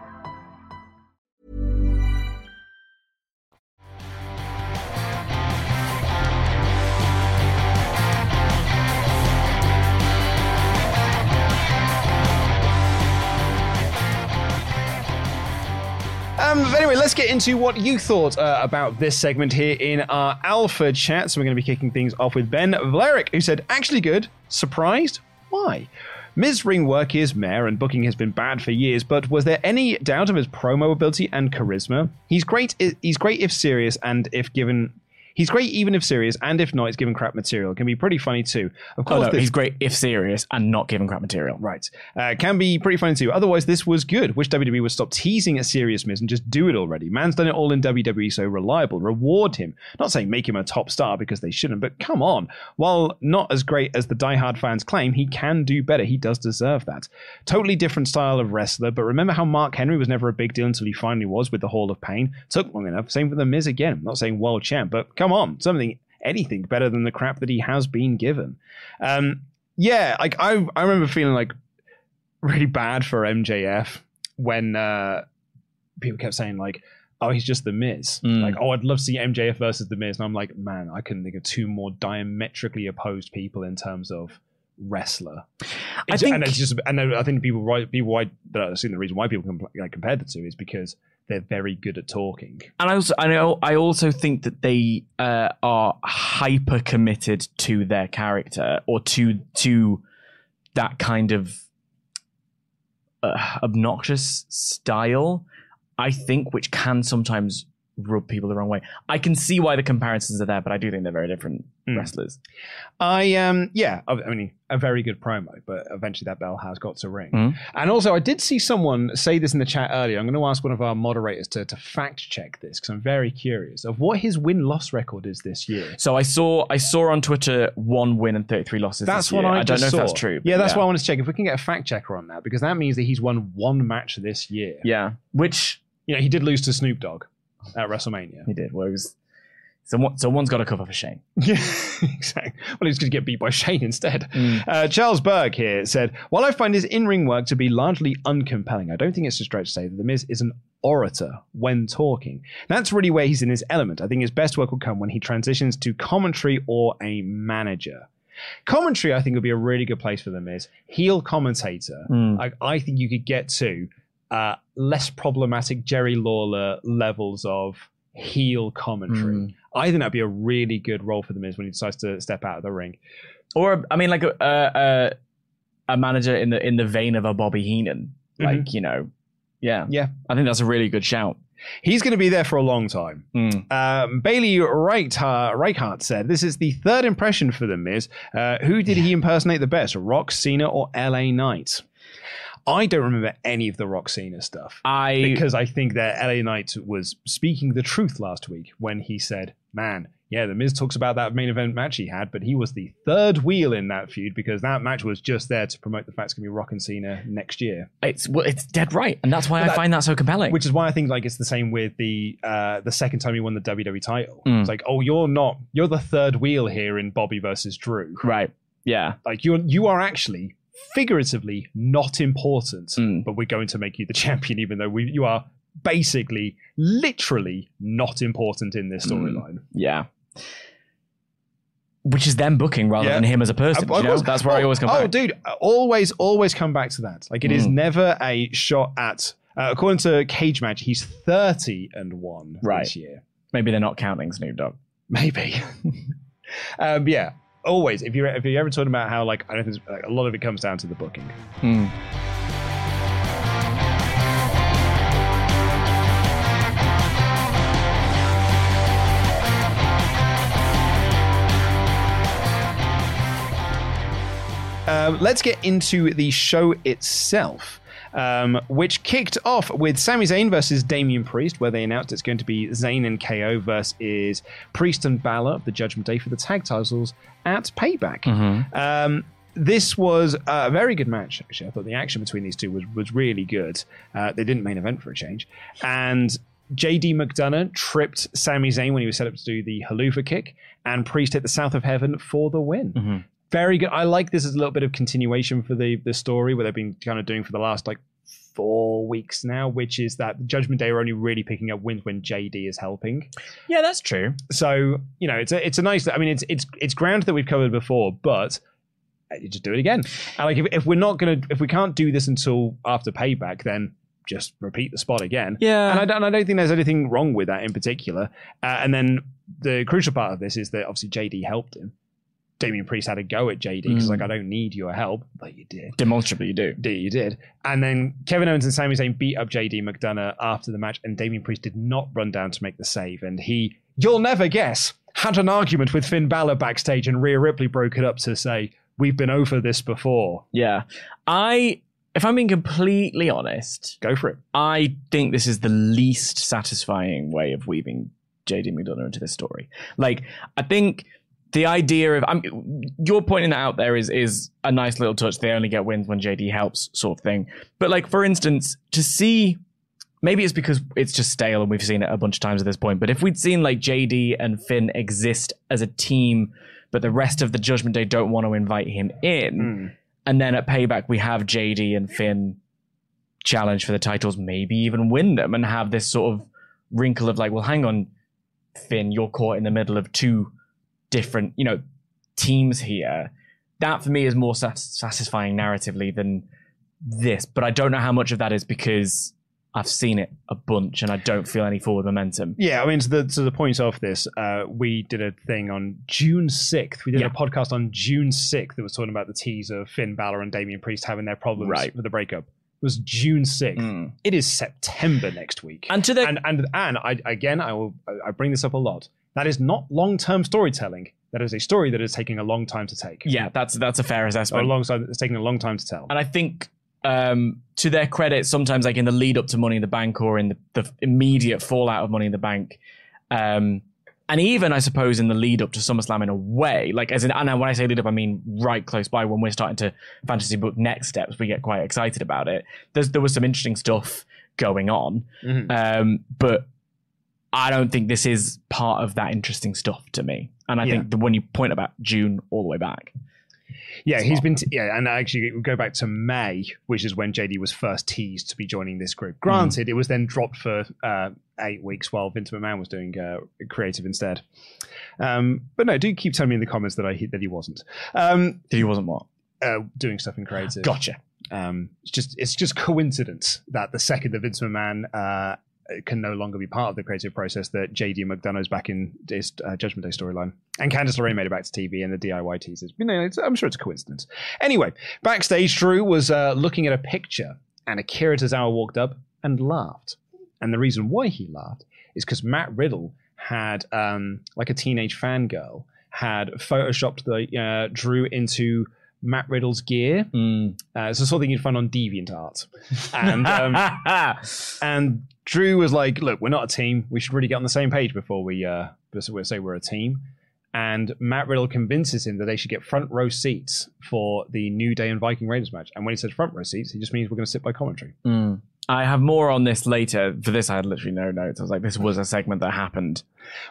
Um, but anyway, let's get into what you thought uh, about this segment here in our alpha chat. So we're going to be kicking things off with Ben Valeric, who said, actually good. Surprised? Why? Miz ring work is meh, and booking has been bad for years. But was there any doubt of his promo ability and charisma? He's great. He's great if serious, and if given He's great even if serious, and if not, he's given crap material. Can be pretty funny too. Of Oh, course, no, this- he's great if serious and not given crap material. Right. Uh, can be pretty funny too. Otherwise, this was good. Wish WWE would stop teasing at serious Miz and just do it already. Man's done it all in WWE, so reliable. Reward him. Not saying make him a top star because they shouldn't, but come on. While not as great as the diehard fans claim, he can do better. He does deserve that. Totally different style of wrestler, but remember how Mark Henry was never a big deal until he finally was with the Hall of Pain? Took long enough. Same for The Miz again. I'm not saying world champ, but come on. Something, anything better than the crap that he has been given. Um, yeah, like I, I remember feeling like really bad for MJF when uh, people kept saying like, "Oh, he's just the Miz." Mm. Like, "Oh, I'd love to see MJF versus the Miz," and I'm like, "Man, I couldn't think of two more diametrically opposed people in terms of wrestler." I think- and it's just, and I think people, why people, why, but I assume the reason why people compl- like, compared the two is because they're very good at talking. And I also, I know, I also think that they uh, are hyper committed to their character or to to that kind of uh, obnoxious style. I think, which can sometimes rub people the wrong way. I can see why the comparisons are there, but I do think they're very different Mm. wrestlers. I um yeah, I mean a very good promo, but eventually that bell has got to ring. Mhm. And also, I did see someone say this in the chat earlier. I'm going to ask one of our moderators to, to fact check this because I'm very curious of what his win loss record is this year. So I saw, I saw on Twitter one win and thirty three losses. That's this what year. I, I don't know saw. if that's true. Yeah, that's why I want to check if we can get a fact checker on that because that means that he's won one match this year. Yeah, which You know, he did lose to Snoop Dogg at WrestleMania. he did. Well, it was, someone, someone's got to cover for Shane. Yeah, exactly. Well, he's going to get beat by Shane instead. Mm. Uh, Charles Berg here said, While I find his in ring work to be largely uncompelling, I don't think it's a stretch to say that The Miz is an orator when talking. That's really where he's in his element. I think his best work will come when he transitions to commentary or a manager. Commentary, I think, would be a really good place for The Miz. Heel commentator, Mm. I, I think you could get to uh, less problematic Jerry Lawler levels of heel commentary. Mm. I think that'd be a really good role for The Miz when he decides to step out of the ring. Or I mean, like a a, a manager in the in the vein of a Bobby Heenan, Mhm. like you know, yeah, Yeah. I think that's a really good shout. He's going to be there for a long time. Mm. Um, Bailey Reichart, Reichart said, This is the third impression for The Miz. Uh, who did he impersonate the best, Rock, Cena, or LA Knight? I don't remember any of the Rock Cena stuff I because I think that LA Knight was speaking the truth last week when he said, Man, yeah, The Miz talks about that main event match he had, but he was the third wheel in that feud because that match was just there to promote the fact it's going to be Rock and Cena next year. it's well, it's dead right, and that's why I that- find that so compelling. Which is why I think like it's the same with the uh, the second time he won the WWE title. Mm. It's like, oh, you're not you're the third wheel here in Bobby versus Drew. right? Yeah. Like you're you are actually figuratively not important, Mm. but we're going to make you the champion, even though we you are basically literally not important in this Mm. storyline. Yeah. Which is them booking rather Yeah. than him as a person. Uh, you of know? That's where I Oh, always come Oh, back. dude, always, always come back to that. Like it is Mm. never a shot at. Uh, according to Cage Match, he's thirty and one Right. this year. Maybe they're not counting Snoop Dogg. Maybe. um, yeah. Always, if you're if you're ever talking about how like I don't think like, a lot of it comes down to the booking. Hmm. Um, let's get into the show itself, um, which kicked off with Sami Zayn versus Damian Priest, where they announced it's going to be Zayn and KO versus Priest and Balor of the Judgment Day for the tag titles at Payback. Um, this was a very good match, actually. I thought the action between these two was, was really good. Uh, they didn't main event for a change. And JD McDonagh tripped Sami Zayn when he was set up to do the Helluva Kick, and Priest hit the South of Heaven for the win. Very good. I like this as a little bit of continuation for the the story where they've been kind of doing for the last like four weeks now, which is that Judgment Day are only really picking up wins when JD is helping. Yeah, that's true. So you know, it's a it's a nice. I mean, it's it's it's ground that we've covered before, but uh, you just do it again. And like if, if we're not gonna if we can't do this until after payback, then just repeat the spot again. Yeah. And I don't I don't think there's anything wrong with that in particular. Uh, and then the crucial part of this is that obviously JD helped him. Damian Priest had a go at JD because Mm. like I don't need your help, but you did. Demonstrably, you do. Did you did. And then Kevin Owens and Sami Zayn beat up JD McDonagh after the match, and Damian Priest did not run down to make the save. And he, you'll never guess, had an argument with Finn Balor backstage, and Rhea Ripley broke it up to say, We've been over this before. Yeah. I, if I'm being completely honest, Go for it. I think this is the least satisfying way of weaving JD McDonagh into this story. Like, I think the idea of I'm, you're pointing that out there is is a nice little touch. They only get wins when JD helps, sort of thing. But like, for instance, to see. Maybe it's because it's just stale and we've seen it a bunch of times at this point. But if we'd seen like JD and Finn exist as a team, but the rest of the Judgment Day don't want to invite him in, Hmm. and then at Payback we have JD and Finn challenge for the titles, maybe even win them, and have this sort of wrinkle of like, well, hang on, Finn, you're caught in the middle of two different, you know, teams here. That for me is more sat- satisfying narratively than this, but I don't know how much of that is because I've seen it a bunch and I don't feel any forward momentum. Yeah, I mean, to the to the point of this, uh, we did a thing on June sixth. We did Yeah. a podcast on June sixth that was talking about the tease of Finn Balor and Damian Priest having their problems Right. with the breakup. It was June sixth. Mm. It is September next week. And to the and and and I again I will I bring this up a lot. That is not long term storytelling. That is a story that is taking a long time to take. yeah, that's that's a fair or a assessment. long time. It's taking a long time to tell. And I think, um, to their credit, sometimes like in the lead up to Money in the Bank or in the, the immediate fallout of Money in the Bank, um, and even I suppose in the lead up to SummerSlam in a way, like as in, and when I say lead up, I mean right close by when we're starting to fantasy book next steps, we get quite excited about it. There's, there was some interesting stuff going on, Mhm. um, but I don't think this is part of that interesting stuff to me. And I Yeah. think the, when you point about June all the way back, Yeah, he's been. T- yeah, and actually, we go back to May, which is when JD was first teased to be joining this group. Granted, it was then dropped for uh, eight weeks while Vince McMahon was doing uh, creative instead. Um, but no, do keep telling me in the comments that I that he wasn't um, he wasn't what? uh, doing stuff in creative. Gotcha. Um, it's just it's just coincidence that the second that Vince McMahon uh, can no longer be part of the creative process, that JD McDonagh's back in his uh, Judgment Day storyline, and Candice LeRae made it back to TV, and the DIY teasers. You know, it's, I'm sure it's a coincidence. Anyway, backstage, Drew was uh, looking at a picture, and Akira Tozawa walked up and laughed. And the reason why he laughed is because Matt Riddle had, um, like a teenage fangirl, had photoshopped the uh, Drew into Matt Riddle's gear. Mm. Uh, it's the sort of thing you'd find on DeviantArt. And um, and Drew was like, "Look, we're not a team. We should really get on the same page before we uh, say we're a team." And Matt Riddle convinces him that they should get front row seats for the New Day and Viking Raiders match. And when he says front row seats, he just means we're going to sit by commentary. Mm. I have more on this later. For this, I had literally no notes. I was like, this was a segment that happened.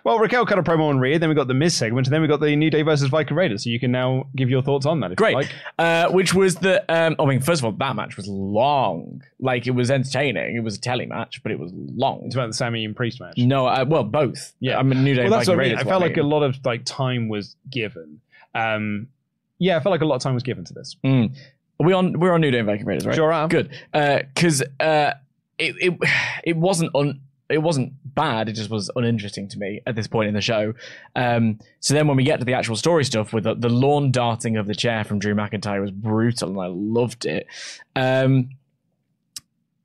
Well, Raquel cut a promo on Rhea, then we got the Miz segment, and then we got the New Day versus Viking Raiders. So you can now give your thoughts on that. Great. Like. Uh, which was the, um, I mean, first of all, that match was long. Like, it was entertaining. It was a telly match, but it was long. It's about the Sami and Priest match. No, uh, well, both. Yeah. I mean, New Day well, that's Viking what I mean. Raiders. I felt like a lot of like time was given. Um, yeah, I felt like a lot of time was given to this. Mm. Are we on, we're on New Day and Viking Raiders, right? Sure am. Good. Because uh, it, it, it wasn't un, it wasn't bad. It just was uninteresting to me at this point in the show. Um, so then when we get to the actual story stuff with the, the lawn darting of the chair from Drew McIntyre was brutal and I loved it. Um,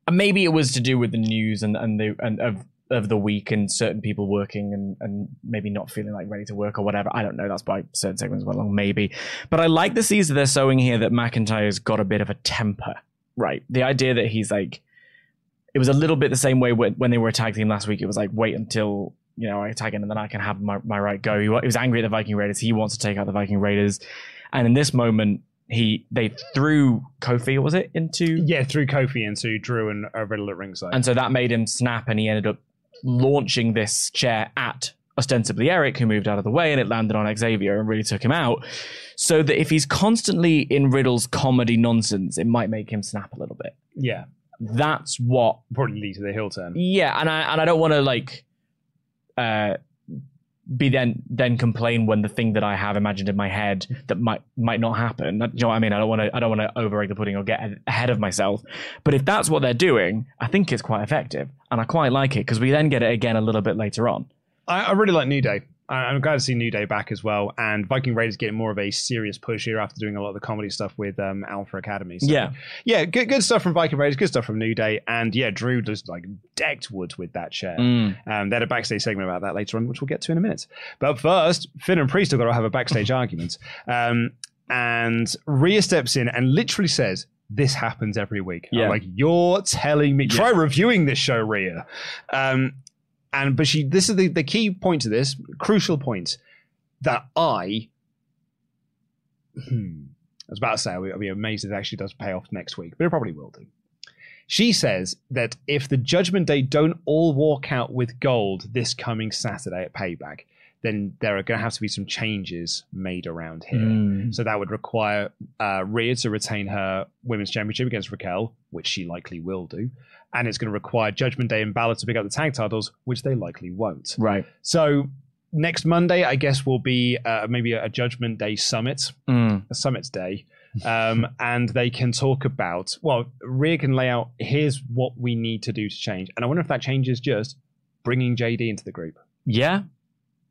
and maybe it was to do with the news and, and the and of of the week and certain people working and, and maybe not feeling like ready to work or whatever. I don't know. That's why certain segments went long, maybe. But I like the seeds that they're sowing here that McIntyre's got a bit of a temper. Right. The idea that he's like it was a little bit the same way when, when they were a tag team last week. It was like, wait until, you know, I tag in and then I can have my, my right go. He, he was angry at the Viking Raiders. He wants to take out the Viking Raiders. And in this moment, he they threw Kofi, was it, into Yeah, through Kofi into Drew and uh, Riddle at ringside. and so that made him snap, and he ended up launching this chair at ostensibly Eric, who moved out of the way, and it landed on Xavier and really took him out. So that if he's constantly in Riddle's comedy nonsense, it might make him snap a little bit. yeah, That's what, probably lead to the hill turn. yeah, and I and I don't want to like, uh, be then then complain when the thing that I have imagined in my head that might might not happen. You know what I mean? I don't want to I don't want to overegg the pudding or get ahead of myself. But if that's what they're doing, I think it's quite effective, and I quite like it because we then get it again a little bit later on. I, I really like New Day. I'm glad to see New Day back as well, and Viking Raiders getting more of a serious push here after doing a lot of the comedy stuff with um, Alpha Academy. So, Yeah. yeah, good, good stuff from Viking Raiders, good stuff from New Day, and yeah, Drew just like decked Woods with that chair. Mm. Um, they had a backstage segment about that later on, which we'll get to in a minute. But first, Finn and Priest have got to have a backstage argument, um, and Rhea steps in and literally says. This happens every week. I'm Yeah. like, you're telling me. Try reviewing this show, Rhea. Um, and but she this is the, the key point to this crucial point that i hmm, i was about to say i'll be, amazed if it actually does pay off next week but it probably will do she says that if the judgment day don't all walk out with gold this coming saturday at payback then there are going to have to be some changes made around here Mm. so that would require uh, Rhea to retain her women's championship against Raquel, which she likely will do. And it's going to require Judgment Day and Balor to pick up the tag titles, which they likely won't. Right. So next Monday, I guess, will be uh, maybe a, Judgment Day summit, Mm. a summit's day. Um, and they can talk about, well, Rhea can lay out, here's what we need to do to change. And I wonder if that change is just bringing JD into the group. Yeah.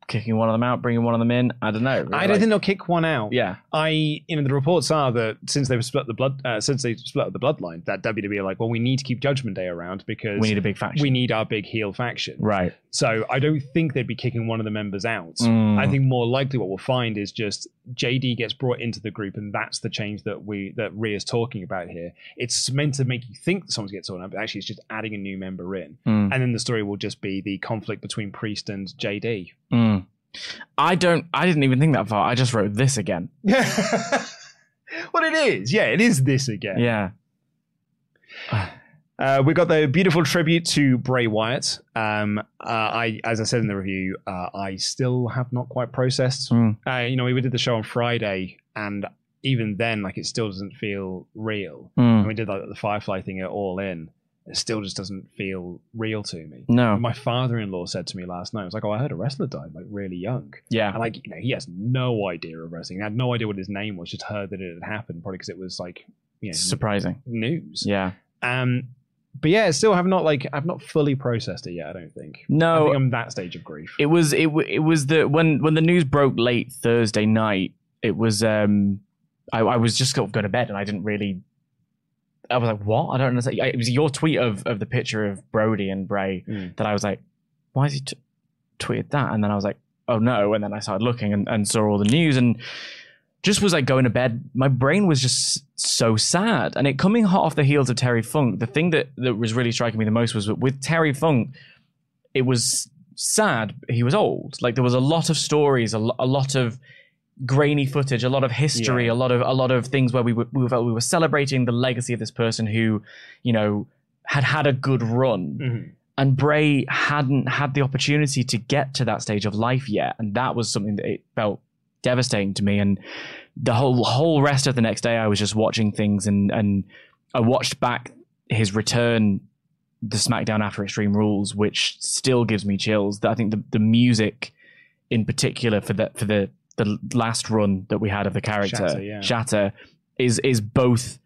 Kicking one of them out, bringing one of them in. I don't know. I don't think they'll kick one out. Yeah. I, you know, the reports are that since they've split the blood, uh, since they split up the bloodline, that WWE are like, well, we need to keep Judgment Day around because We need a big faction. we need our big heel faction. right. So I don't think they'd be kicking one of the members out. Mm. I think more likely what we'll find is just JD gets brought into the group, and that's the change that we that Rhea's talking about here. It's meant to make you think that someone's getting torn out, but actually it's just adding a new member in, Mm. and then the story will just be the conflict between Priest and JD. Mm. I don't. I didn't even think that far. I just wrote this again. Yeah. well, it is. Yeah, it is this again. Yeah. Uh, we got the beautiful tribute to Bray Wyatt. Um, uh, I, as I said in the review, uh, I still have not quite processed. Mm. Uh, you know, we did the show on Friday, and even then, like, it still doesn't feel real. Mm. And we did like the Firefly thing at All In. It still just doesn't feel real to me. No. My father-in-law said to me last night, "I was like, oh, I heard a wrestler died like really young." Yeah. And like, you know, he has no idea of wrestling. He had no idea what his name was. Just heard that it had happened, probably because it was like, you know, Surprising. news. Yeah. Um, but yeah, still have not like I've not fully processed it yet. I don't think. I No. think I'm that stage of grief. It was. It. w- It was the when when the news broke late Thursday night. It was. Um. I, I was just going to bed and I didn't really I was like, what? I don't understand. It was your tweet of, of the picture of Brody and Bray Mm. that I was like, why has he t- tweeted that? And then I was like, oh no. And then I started looking and, and saw all the news and just was like going to bed. My brain was just so sad. And it coming hot off the heels of Terry Funk, the thing that, that was really striking me the most was that with Terry Funk, it was sad. He was old. Like there was a lot of stories, a, lo- a lot of grainy footage, a lot of history, Yeah. a lot of a lot of things where we were, we felt we were celebrating the legacy of this person who, you know, had had a good run. Mhm. And Bray hadn't had the opportunity to get to that stage of life yet, and that was something that it felt devastating to me. And the whole whole rest of the next day, I was just watching things, and and I watched back his return, the SmackDown after Extreme Rules, which still gives me chills. I think the the music, in particular, for the for the the last run that we had of the character Shatter, yeah. Shatter, is is both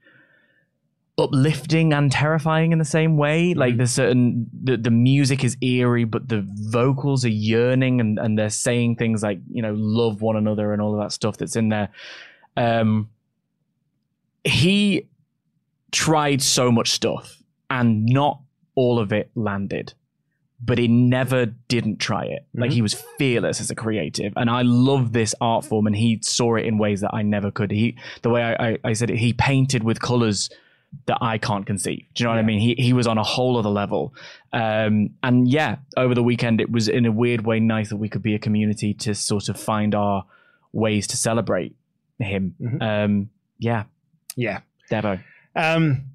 uplifting and terrifying in the same way. Like Mhm. there's certain the, the music is eerie, but the vocals are yearning and, and they're saying things like, you know, love one another and all of that stuff that's in there. Um he tried so much stuff and not all of it landed. But he never didn't try it. Like Mhm. he was fearless as a creative, and I love this art form. And he saw it in ways that I never could. He, the way I, I, I said it, he painted with colors that I can't conceive. Do you know what I mean? He he was on a whole other level. Um, and yeah, over the weekend, it was in a weird way nice that we could be a community to sort of find our ways to celebrate him. Mhm. Um, yeah, Yeah. Devo. Um,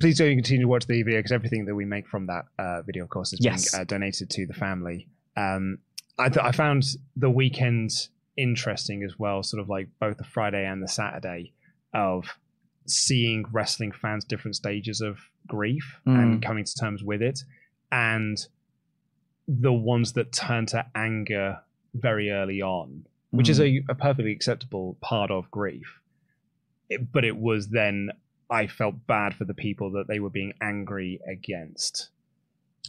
please do continue to watch the video because everything that we make from that uh, video, of course, is Yes. being uh, donated to the family. Um, I, th- I found the weekend interesting as well, sort of like both the Friday and the Saturday of seeing wrestling fans different stages of grief and coming to terms with it, and the ones that turn to anger very early on, which is a, a perfectly acceptable part of grief. It, but it was then I felt bad for the people that they were being angry against.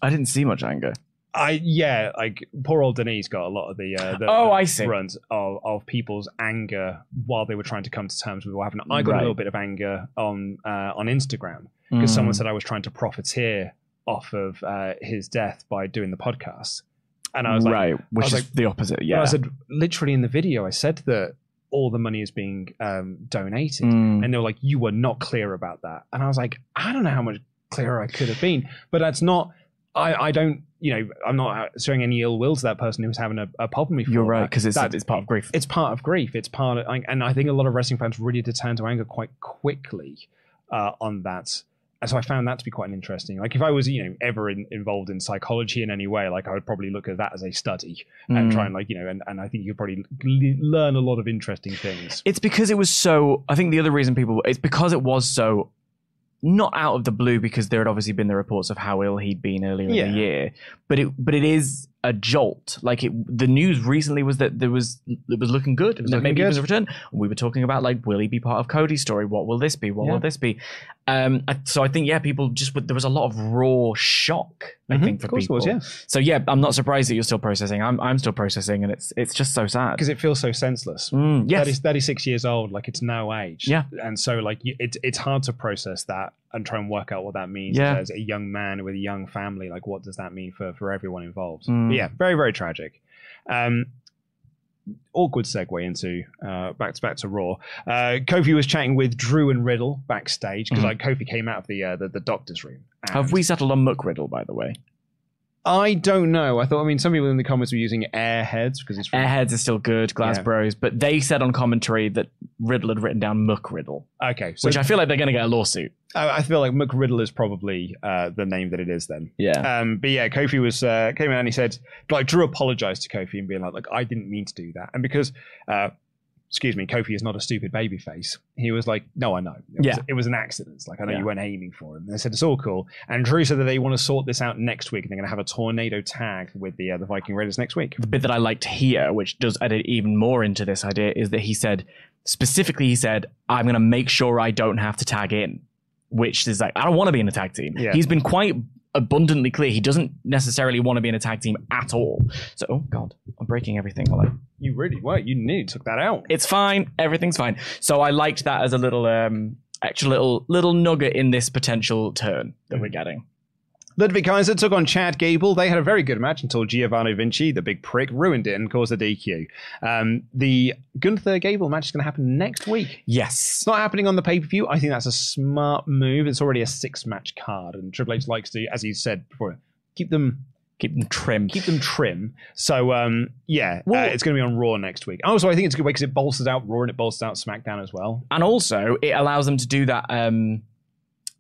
I didn't see much anger. I yeah, like poor old Denise got a lot of the, uh, the Oh, the I see. runs of, of people's anger while they were trying to come to terms with what happened. I got Right. a little bit of anger on uh, on Instagram because someone Mm. said I was trying to profiteer off of uh, his death by doing the podcast, and I was like, right, which is like- the opposite. Yeah. I said literally in the video, I said that all the money is being um, donated, Mm. and they were like, "You were not clear about that," and I was like, "I don't know how much clearer I could have been," but that's not. I, I don't, you know, I'm not showing any ill will to that person who's having a, a problem with You're right, because it's That- it's part of grief. it's part of grief. It's part of, and I think a lot of wrestling fans really did turn to anger quite quickly uh, on that. And so I found that to be quite an interesting. Like if I was, you know, ever in, involved in psychology in any way, like I would probably look at that as a study and Mm. try and like, you know, and, and I think you could probably learn a lot of interesting things. It's because it was so. I think the other reason people. It's because it was so. Not out of the blue, because there had obviously been the reports of how ill he'd been earlier Yeah. in the year, but it but it is a jolt. Like it, the news recently was that there was it was looking good. was that looking maybe it was a return. We were talking about like, will he be part of Cody's story? What will this be? What Yeah. will this be? Um, I- so I think yeah, people just there was a lot of raw shock. I Mhm, think for of course people. it was, yeah. So yeah, I'm not surprised that you're still processing. I'm I'm still processing, and it's it's just so sad. Because it feels so senseless. Mm, yes. 30, 36 years old, like it's no age. Yeah. And so like it, it's hard to process that and try and work out what that means Yeah. as a young man with a young family. Like what does that mean for, for everyone involved? Mm. Yeah, very, very tragic. Um, awkward segue into uh, back to back to Raw. Uh, Kofi was chatting with Drew and Riddle backstage because Mhm. like Kofi came out of the uh, the, the doctor's room. Have we settled on Muck Riddle, by the way? I don't know. I thought. I mean, some people in the comments were using Airheads because it's from Airheads are still good, Glass Yeah. Bros, but they said on commentary that Riddle had written down Muck Riddle, okay. So which I feel like they're going to get a lawsuit. I, I feel like McRiddle is probably uh, the name that it is then. Yeah. Um, but yeah, Kofi was uh, came in and he said, like Drew apologized to Kofi and being like, like I didn't mean to do that, and because, uh, excuse me, Kofi is not a stupid baby face. He was like, no, I know, it was, Yeah. it was an accident. It's Like I know Yeah. you weren't aiming for him. And they said it's all cool. And Drew said that they want to sort this out next week, and they're going to have a tornado tag with the uh, the Viking Raiders next week. the bit that I liked here, which does add even more into this idea, is that he said, specifically, he said, I'm going to make sure I don't have to tag in, which is like, I don't want to be in a tag team. Yeah. He's been quite abundantly clear. He doesn't necessarily want to be in a tag team at all. So, oh God, I'm breaking everything. While I You really were. You nearly took that out. it's fine. Everything's fine. So I liked that as a little um extra little little nugget in this potential turn that we're getting. Ludwig Kaiser took on Chad Gable. They had a very good match until Giovanni Vinci, the big prick, ruined it and caused a DQ. Um, the Gunther Gable match is going to happen next week. Yes. It's not happening on the pay per view. I think that's a smart move. It's already a six match card, and Triple H likes to, as he said before, keep them Keep them trim. keep them trim. So um, yeah, Well- uh, it's going to be on Raw next week. Also, I think it's a good way because it bolsters out Raw and it bolsters out SmackDown as well. and also it allows them to do that um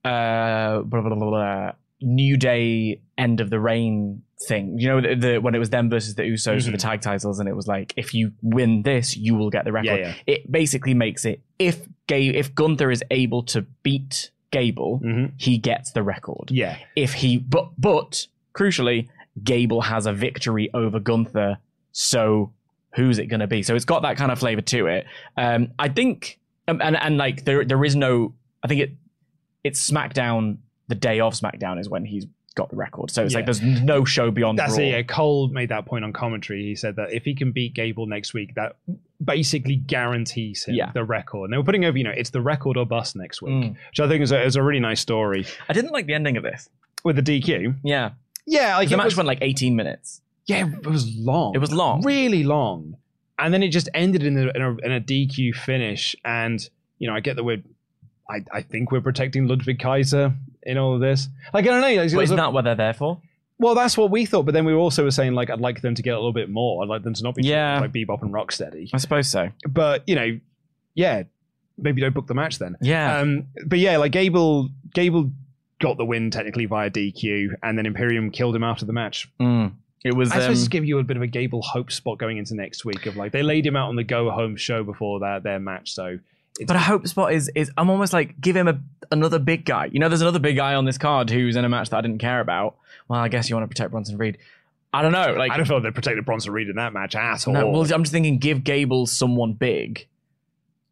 uh blah, blah, blah, blah, new day end of the reign thing. You know the, the when it was them versus the usos for the tag titles and it was like if you win this you will get the record. Yeah, yeah. it basically makes it if Ga- if gunther is able to beat gable Mhm. he gets the record. Yeah, if he but but crucially gable has a victory over gunther so who's it going to be? So it's got that kind of flavor to it. Um i think um, and and like there there is no i think it it's smackdown the day of smackdown is when he's got the record so it's like there's no show beyond That's Raw. it. Yeah, Cole made that point on commentary. He said that if he can beat Gable next week, that basically guarantees him Yeah. the record. And they were putting over, you know, it's the record or bust next week, Mm. which I think is a, is a really nice story i didn't like the ending of this with the DQ. yeah Yeah, like the match was, went like 18 minutes yeah, it was long. It was long. really long, and then it just ended in a, in a, in a DQ finish. And you know, I get that we're, I, I think we're protecting Ludwig Kaiser in all of this. Like I don't know, like, but it isn't that what they're there for Well, that's what we thought, but then we also were saying like I'd like them to get a little bit more. I'd like them to not be Yeah. like Bebop and Rocksteady. i suppose so But you know, yeah, maybe don't book the match then. yeah Um, but yeah, like Gable, Gable got the win technically via DQ, and then Imperium killed him after the match. Mm. it was I um, suppose to give you a bit of a Gable hope spot going into next week of like they laid him out on the go home show before that their match, so it's, But a hope spot is is I'm almost like give him a another big guy. You know, there's another big guy on this card who's in a match that I didn't care about. Well, I guess you want to protect Bronson Reed. I don't know. Like I don't feel like they protected Bronson Reed in that match at all. no, well, I'm just thinking give Gable someone big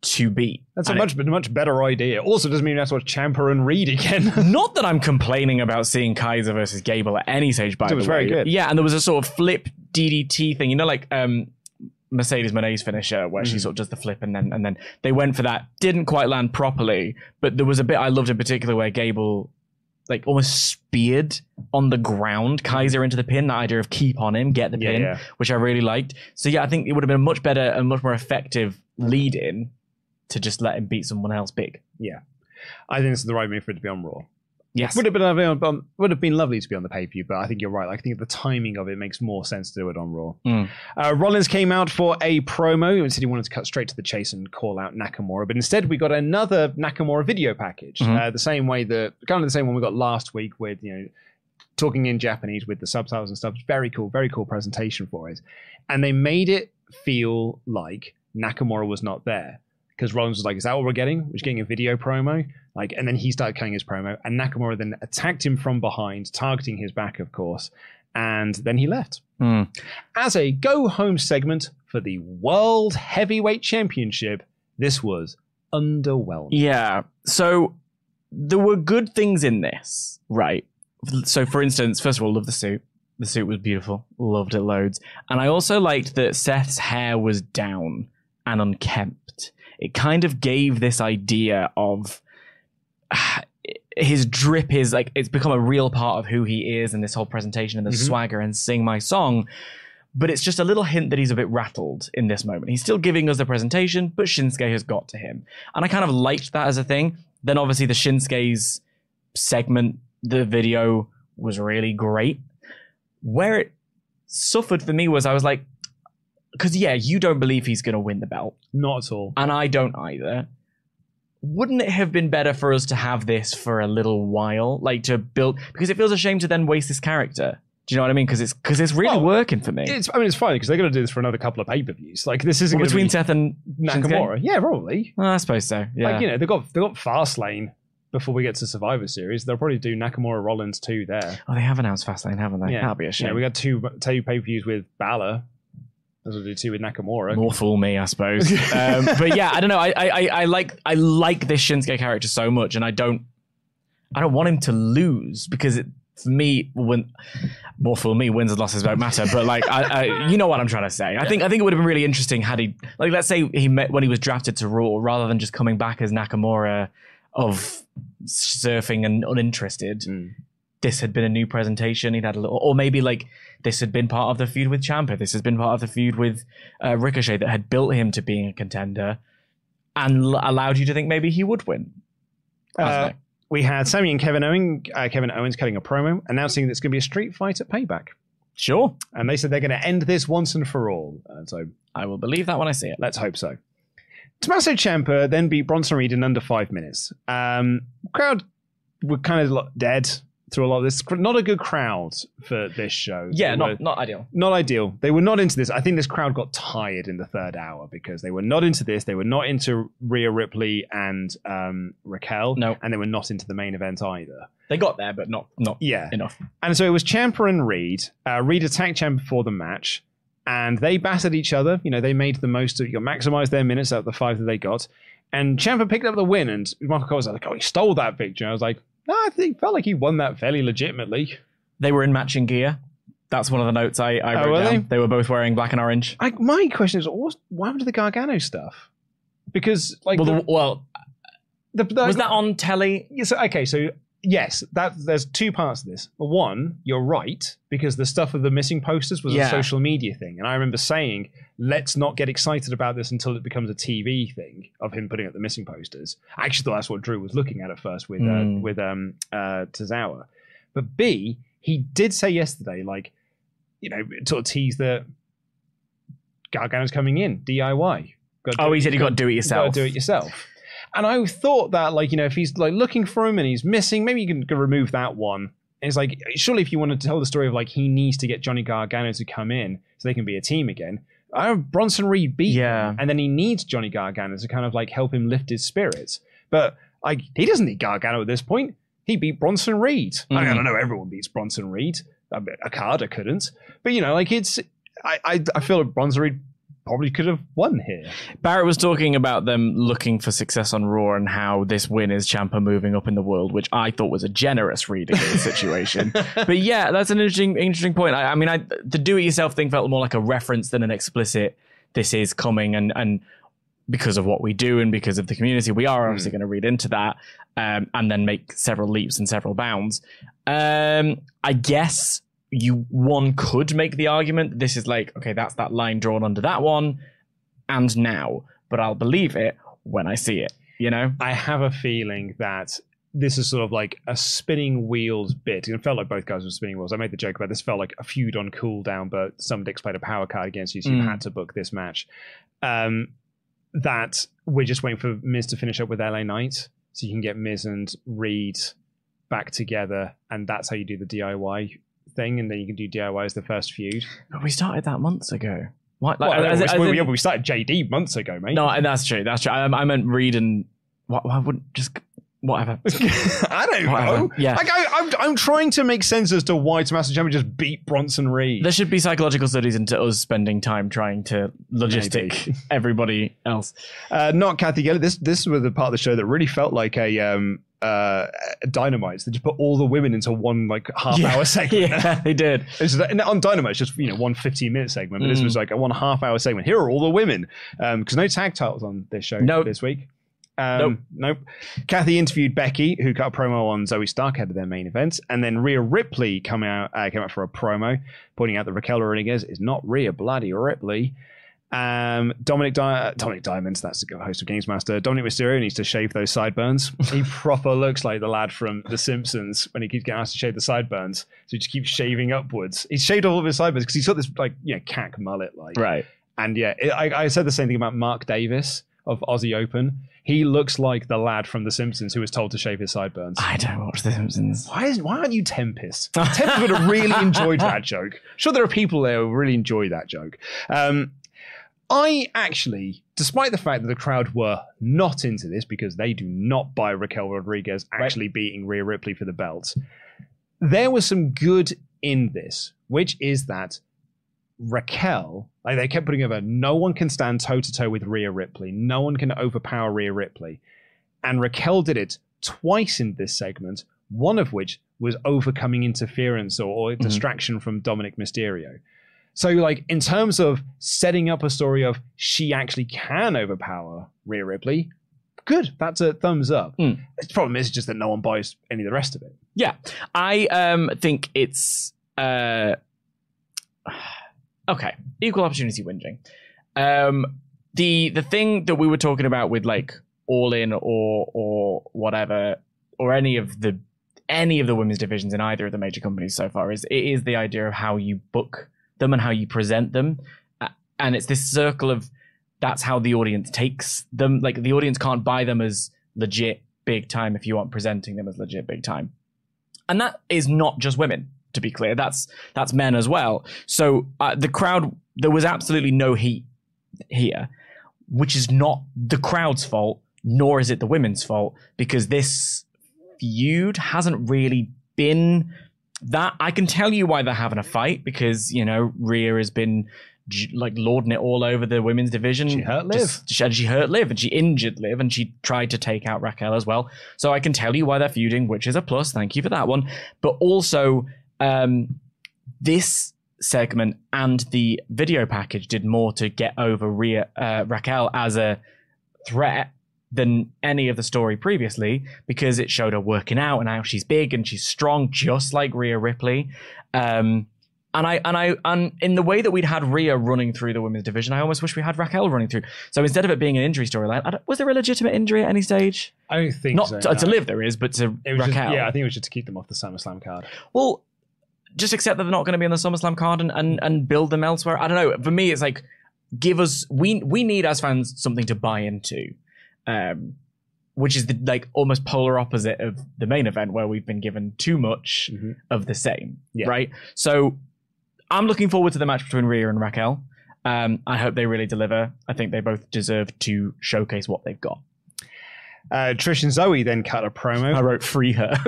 to beat. That's a And it- much much better idea. Also, doesn't mean you have to watch Ciampa and Reed again. Not that I'm complaining about seeing Kaiser versus Gable at any stage. By the. It the was way, very good. Yeah, and there was a sort of flip DDT thing. You know, like um, Mercedes Moné's finisher, where Mm-hmm. she sort of does the flip, and then and then they went for that. Didn't quite land properly, but there was a bit I loved in particular where Gable like almost speared on the ground Kaiser into the pin. That idea of keep on him, get the Yeah, pin, yeah. which I really liked. So yeah, I think it would have been a much better and much more effective lead in to just let him beat someone else big. yeah, I think this is the right move for it to be on Raw. Yes. Would have been lovely would have been lovely to be on the pay per view, but I think you're right. I think the timing of it makes more sense to do it on Raw. Mm. Uh, Rollins came out for a promo and said he wanted to cut straight to the chase and call out Nakamura, but instead we got another Nakamura video package, Mhm. uh, the same way that kind of the same one we got last week with you know talking in Japanese with the subtitles and stuff. Very cool, very cool presentation for it, and they made it feel like Nakamura was not there. Because Rollins was like, "Is that what we're getting? We're just getting a video promo." Like, and then he started cutting his promo, and Nakamura then attacked him from behind, targeting his back, of course, and then he left Mm. as a go home segment for the World Heavyweight Championship. This was underwhelming. Yeah. So there were good things in this, right? So, for instance, first of all, love the suit. The suit was beautiful. Loved it loads. And I also liked that Seth's hair was down and unkempt. It kind of gave this idea of his drip is like it's become a real part of who he is and this whole presentation and the Mhm. swagger and sing my song but it's just a little hint that he's a bit rattled in this moment. He's still giving us the presentation, but Shinsuke has got to him. And I kind of liked that as a thing. Then obviously the Shinsuke's segment, the video was really great. Where it suffered for me was I was like, because yeah, you don't believe he's going to win the belt, Not at all. and I don't either. Wouldn't it have been better for us to have this for a little while, like to build? Because it feels a shame to then waste this character. Do you know what I mean? Because it's because it's really Well, working for me. It's, I mean, it's fine because they're going to do this for another couple of pay per views. Like, this isn't Well, gonna between be Seth and Shinsuke? Nakamura. Yeah, probably. Well, I suppose so. Yeah. Like, you know, they've got they've got Fastlane before we get to Survivor Series. They'll probably do Nakamura Rollins too there. oh, they have announced Fastlane, haven't they? Yeah, That'll be a shame. Yeah, we got two two pay per views with Balor. Do two with Nakamura. More fool me, I suppose. um, but yeah, I don't know. I, I I- I like I like this Shinsuke character so much, and I don't I don't want him to lose because it for me when more fool me wins and losses don't matter. But like I, I you know what I'm trying to say. I think I think it would have been really interesting had he like let's say he met when he was drafted to Raw rather than just coming back as Nakamura of surfing and uninterested, Mm. This had been a new presentation. He'd had a little, or maybe like this had been part of the feud with Ciampa. This has been part of the feud with uh, Ricochet that had built him to being a contender and l- allowed you to think maybe he would win. Uh, we had Sami and Kevin Owens, uh, Kevin Owens cutting a promo announcing that it's going to be a street fight at Payback. Sure, And they said they're going to end this once and for all. And so I will believe that when I see it. let's hope so. Tommaso Ciampa then beat Bronson Reed in under five minutes. Um, crowd were kind of dead through a lot of this. Not a good crowd for this show. Yeah, They not were- not ideal. not ideal. They were not into this. I think this crowd got tired in the third hour because they were not into this. They were not into Rhea Ripley and um, Raquel. No. And they were not into the main event either. They got there, but not not Yeah. enough. And so it was Ciampa and Reed. Uh, Reed attacked Ciampa before the match, and they battered each other. You know, they made the most of, you know, maximized their minutes out of the five that they got. And Ciampa picked up the win, and Michael Cole was like, "Oh, he stole that victory." I was like, "No, I think felt like he won that fairly legitimately." They were in matching gear. That's one of the notes I, I Oh, wrote were down. they? They? were both wearing black and orange. I, my question is, what, what happened to the Gargano stuff? Because like well, the, the, well, the, was that on telly? Yes. Okay. So yes, that there's two parts of this. One, you're right because the stuff of the missing posters was a social media thing, and I remember saying, "Let's not get excited about this until it becomes a TV thing of him putting up the missing posters." I actually thought that's what Drew was looking at at first with Mm. uh, with um uh Tozawa, but B, he did say yesterday, like, you know, sort of tease that Gargano's coming in DIY. Oh, he said you got to do it you yourself. gotta do it yourself. And I thought that, like, you know, if he's like looking for him and he's missing, maybe you can go remove that one. And it's like, surely if you want to tell the story of like he needs to get Johnny Gargano to come in so they can be a team again. I have Bronson Reed beat Yeah. him, and then he needs Johnny Gargano to kind of like help him lift his spirits. But like, he doesn't need Gargano at this point. He beat Bronson Reed. I, mean, I Mhm. don't know. Everyone beats Bronson Reed. Okada couldn't, but you know, like it's. I I, I feel like Bronson Reed probably could have won here. Barrett was talking about them looking for success on Raw and how this win is Ciampa moving up in the world, which I thought was a generous reading of the situation. but yeah, that's an interesting interesting point. I, I mean, I, the do it yourself thing felt more like a reference than an explicit. This is coming, and and because of what we do and because of the community, we are obviously going to read into that um, and then make several leaps and several bounds. Um, I guess you one could make the argument this is like okay, that's that line drawn under that one, and now, but I'll believe it when I see it. You know, I have a feeling that this is sort of like a spinning wheels bit. It felt like both guys were spinning wheels. I made the joke about this felt like a feud on cooldown, but some dicks played a power card against you, so you Mm. had to book this match. Um, that we're just waiting for Miz to finish up with LA Knight, so you can get Miz and Reed back together, and that's how you do the DIY thing, and then you can do DIY as the first feud. but we started that months ago. What? Like, Well, as- we- as we, in- we started JD months ago, mate. no, and that's true. That's true. I, I meant read and what? Why wouldn't just whatever? I don't Whatever. know. Yeah. Like I, I'm, I'm trying to make sense as to why Tommaso Ciampa just beat Bronson Reed. There should be psychological studies into us spending time trying to logistic Maybe. everybody else. Uh, not Cathy Kelley. This this was the part of the show that really felt like a um uh dynamite. They just put all the women into one like half hour segment. yeah, they did. It's just- and on Dynamite, it's just you know one 15 minute segment, but this Mm. was like a one half hour segment. Here are all the women, because no tag titles on this show Nope. this week. Um, nope. Cathy interviewed Becky, who cut a promo on Zoey Stark ahead of their main event, and then Rhea Ripley come out uh, came out for a promo, pointing out that Raquel Rodriguez is not Rhea bloody Ripley. Um, Dominic Di- Dominic Diamonds, that's the host of Games Master. Dominik Mysterio needs to shave those sideburns. he proper looks like the lad from The Simpsons when he keeps getting asked to shave the sideburns. So he just keeps shaving upwards. He's shaved all of his sideburns because he's got this like you know cack mullet like. Right. And yeah, it, I, I said the same thing about Mark Davis of Aussie Open. He looks like the lad from The Simpsons who was told to shave his sideburns. I don't watch The Simpsons. Why, is, why aren't you Tempest? Tempest would have really enjoyed that joke. Sure, there are people there who really enjoy that joke. Um, I actually, despite the fact that the crowd were not into this because they do not buy Raquel Rodriguez actually beating Rhea Ripley for the belt, there was some good in this, which is that Raquel, like they kept putting over, no one can stand toe to toe with Rhea Ripley. No one can overpower Rhea Ripley. And Raquel did it twice in this segment, one of which was overcoming interference or, or mm-hmm. distraction from Dominik Mysterio. So, like, in terms of setting up a story of she actually can overpower Rhea Ripley, good. That's a thumbs up. Mm. The problem is just that no one buys any of the rest of it. Yeah, I um think it's uh okay. Equal opportunity whinging. Um, the the thing that we were talking about with like All In or or whatever or any of the any of the women's divisions in either of the major companies so far is it is the idea of how you book them and how you present them, and it's this circle of that's how the audience takes them. Like the audience can't buy them as legit big time if you aren't presenting them as legit big time. And that is not just women to be clear. That's that's men as well. So uh, the crowd there was absolutely no heat here which is not the crowd's fault nor is it the women's fault because this feud hasn't really been that i can tell you why they're having a fight because you know Rhea has been like lording it all over the women's division She hurt Just- she, she hurt liv and she injured liv and she tried to take out raquel as well so I can tell you why they're feuding, which is a plus. Thank you for that one. But also, um, this segment and the video package did more to get over Rhea, uh, Raquel as a threat than any of the story previously because it showed her working out and how she's big and she's strong, just like Rhea Ripley. Um, and I and I and in the way that we'd had Rhea running through the women's division, I almost wish we had Raquel running through. So instead of it being an injury storyline, was there a legitimate injury at any stage? I don't think Not so, to, to Liv there is, but to Raquel. just, yeah, I think it was just to keep them off the SummerSlam card. Well, just accept that they're not going to be on the SummerSlam card and, and, and build them elsewhere. I don't know. For me, it's like give us we we need as fans something to buy into, um, which is the like almost polar opposite of the main event where we've been given too much Mhm. of the same. Yeah. Right. So I'm looking forward to the match between Rhea and Raquel. Um, I hope they really deliver. I think they both deserve to showcase what they've got. Uh, Trish and Zoey then cut a promo. I wrote free her.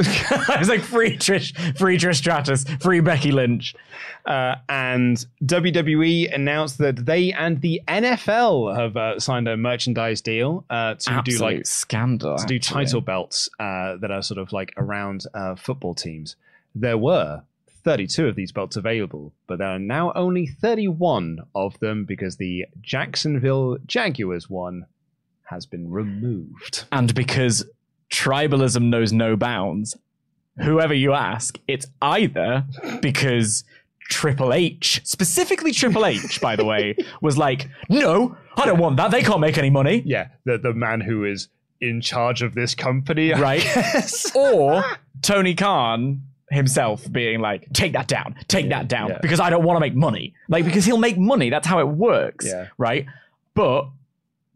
I was like free Trish, free Trish Stratus, free Becky Lynch. Uh, and WWE announced that they and the NFL have uh, signed a merchandise deal uh, to Absolute do like scandal. to do actually. title belts uh, that are sort of like around uh, football teams. There were 32 of these belts available, but there are now only 31 of them because the Jacksonville Jaguars one has been removed. And because tribalism knows no bounds, whoever you ask, it's either because Triple H, specifically Triple H, by the way, was like, no, I don't want that. They can't make any money. Yeah, the the man who is in charge of this company, I Right. guess. Or Tony Khan himself being like, take that down, take that down, yeah. because I don't want to make money. Like, because he'll make money. That's how it works. Yeah. Right. But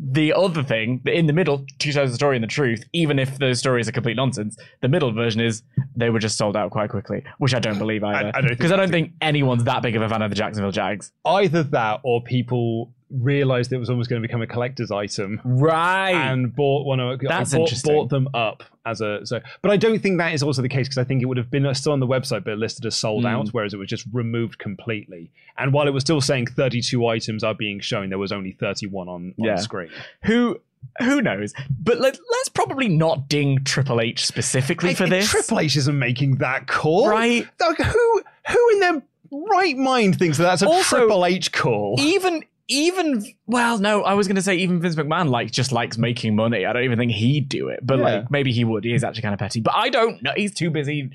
the other thing, in the middle, two sides of the story and the truth, even if those stories are complete nonsense, the middle version is they were just sold out quite quickly, which I don't believe either. I don't think Because I, don't think anyone's that big of a fan of the Jacksonville Jags. Either that, or people realized it was almost going to become a collector's item. Right. and bought one of That's bought, interesting. bought them up as a so but I don't think that is also the case because I think it would have been still on the website but listed as sold Mm. out whereas it was just removed completely and while it was still saying 32 items are being shown there was only 31 on, on Yeah. screen who who knows? But let, let's probably not ding Triple H specifically for I- this. Triple H isn't making that call Right. like who who in their right mind thinks that that's a Also- Triple H call even even well no i was going to say even vince mcmahon like just likes making money i don't even think he'd do it but Yeah. like maybe he would he is actually kind of petty but i don't know he's too busy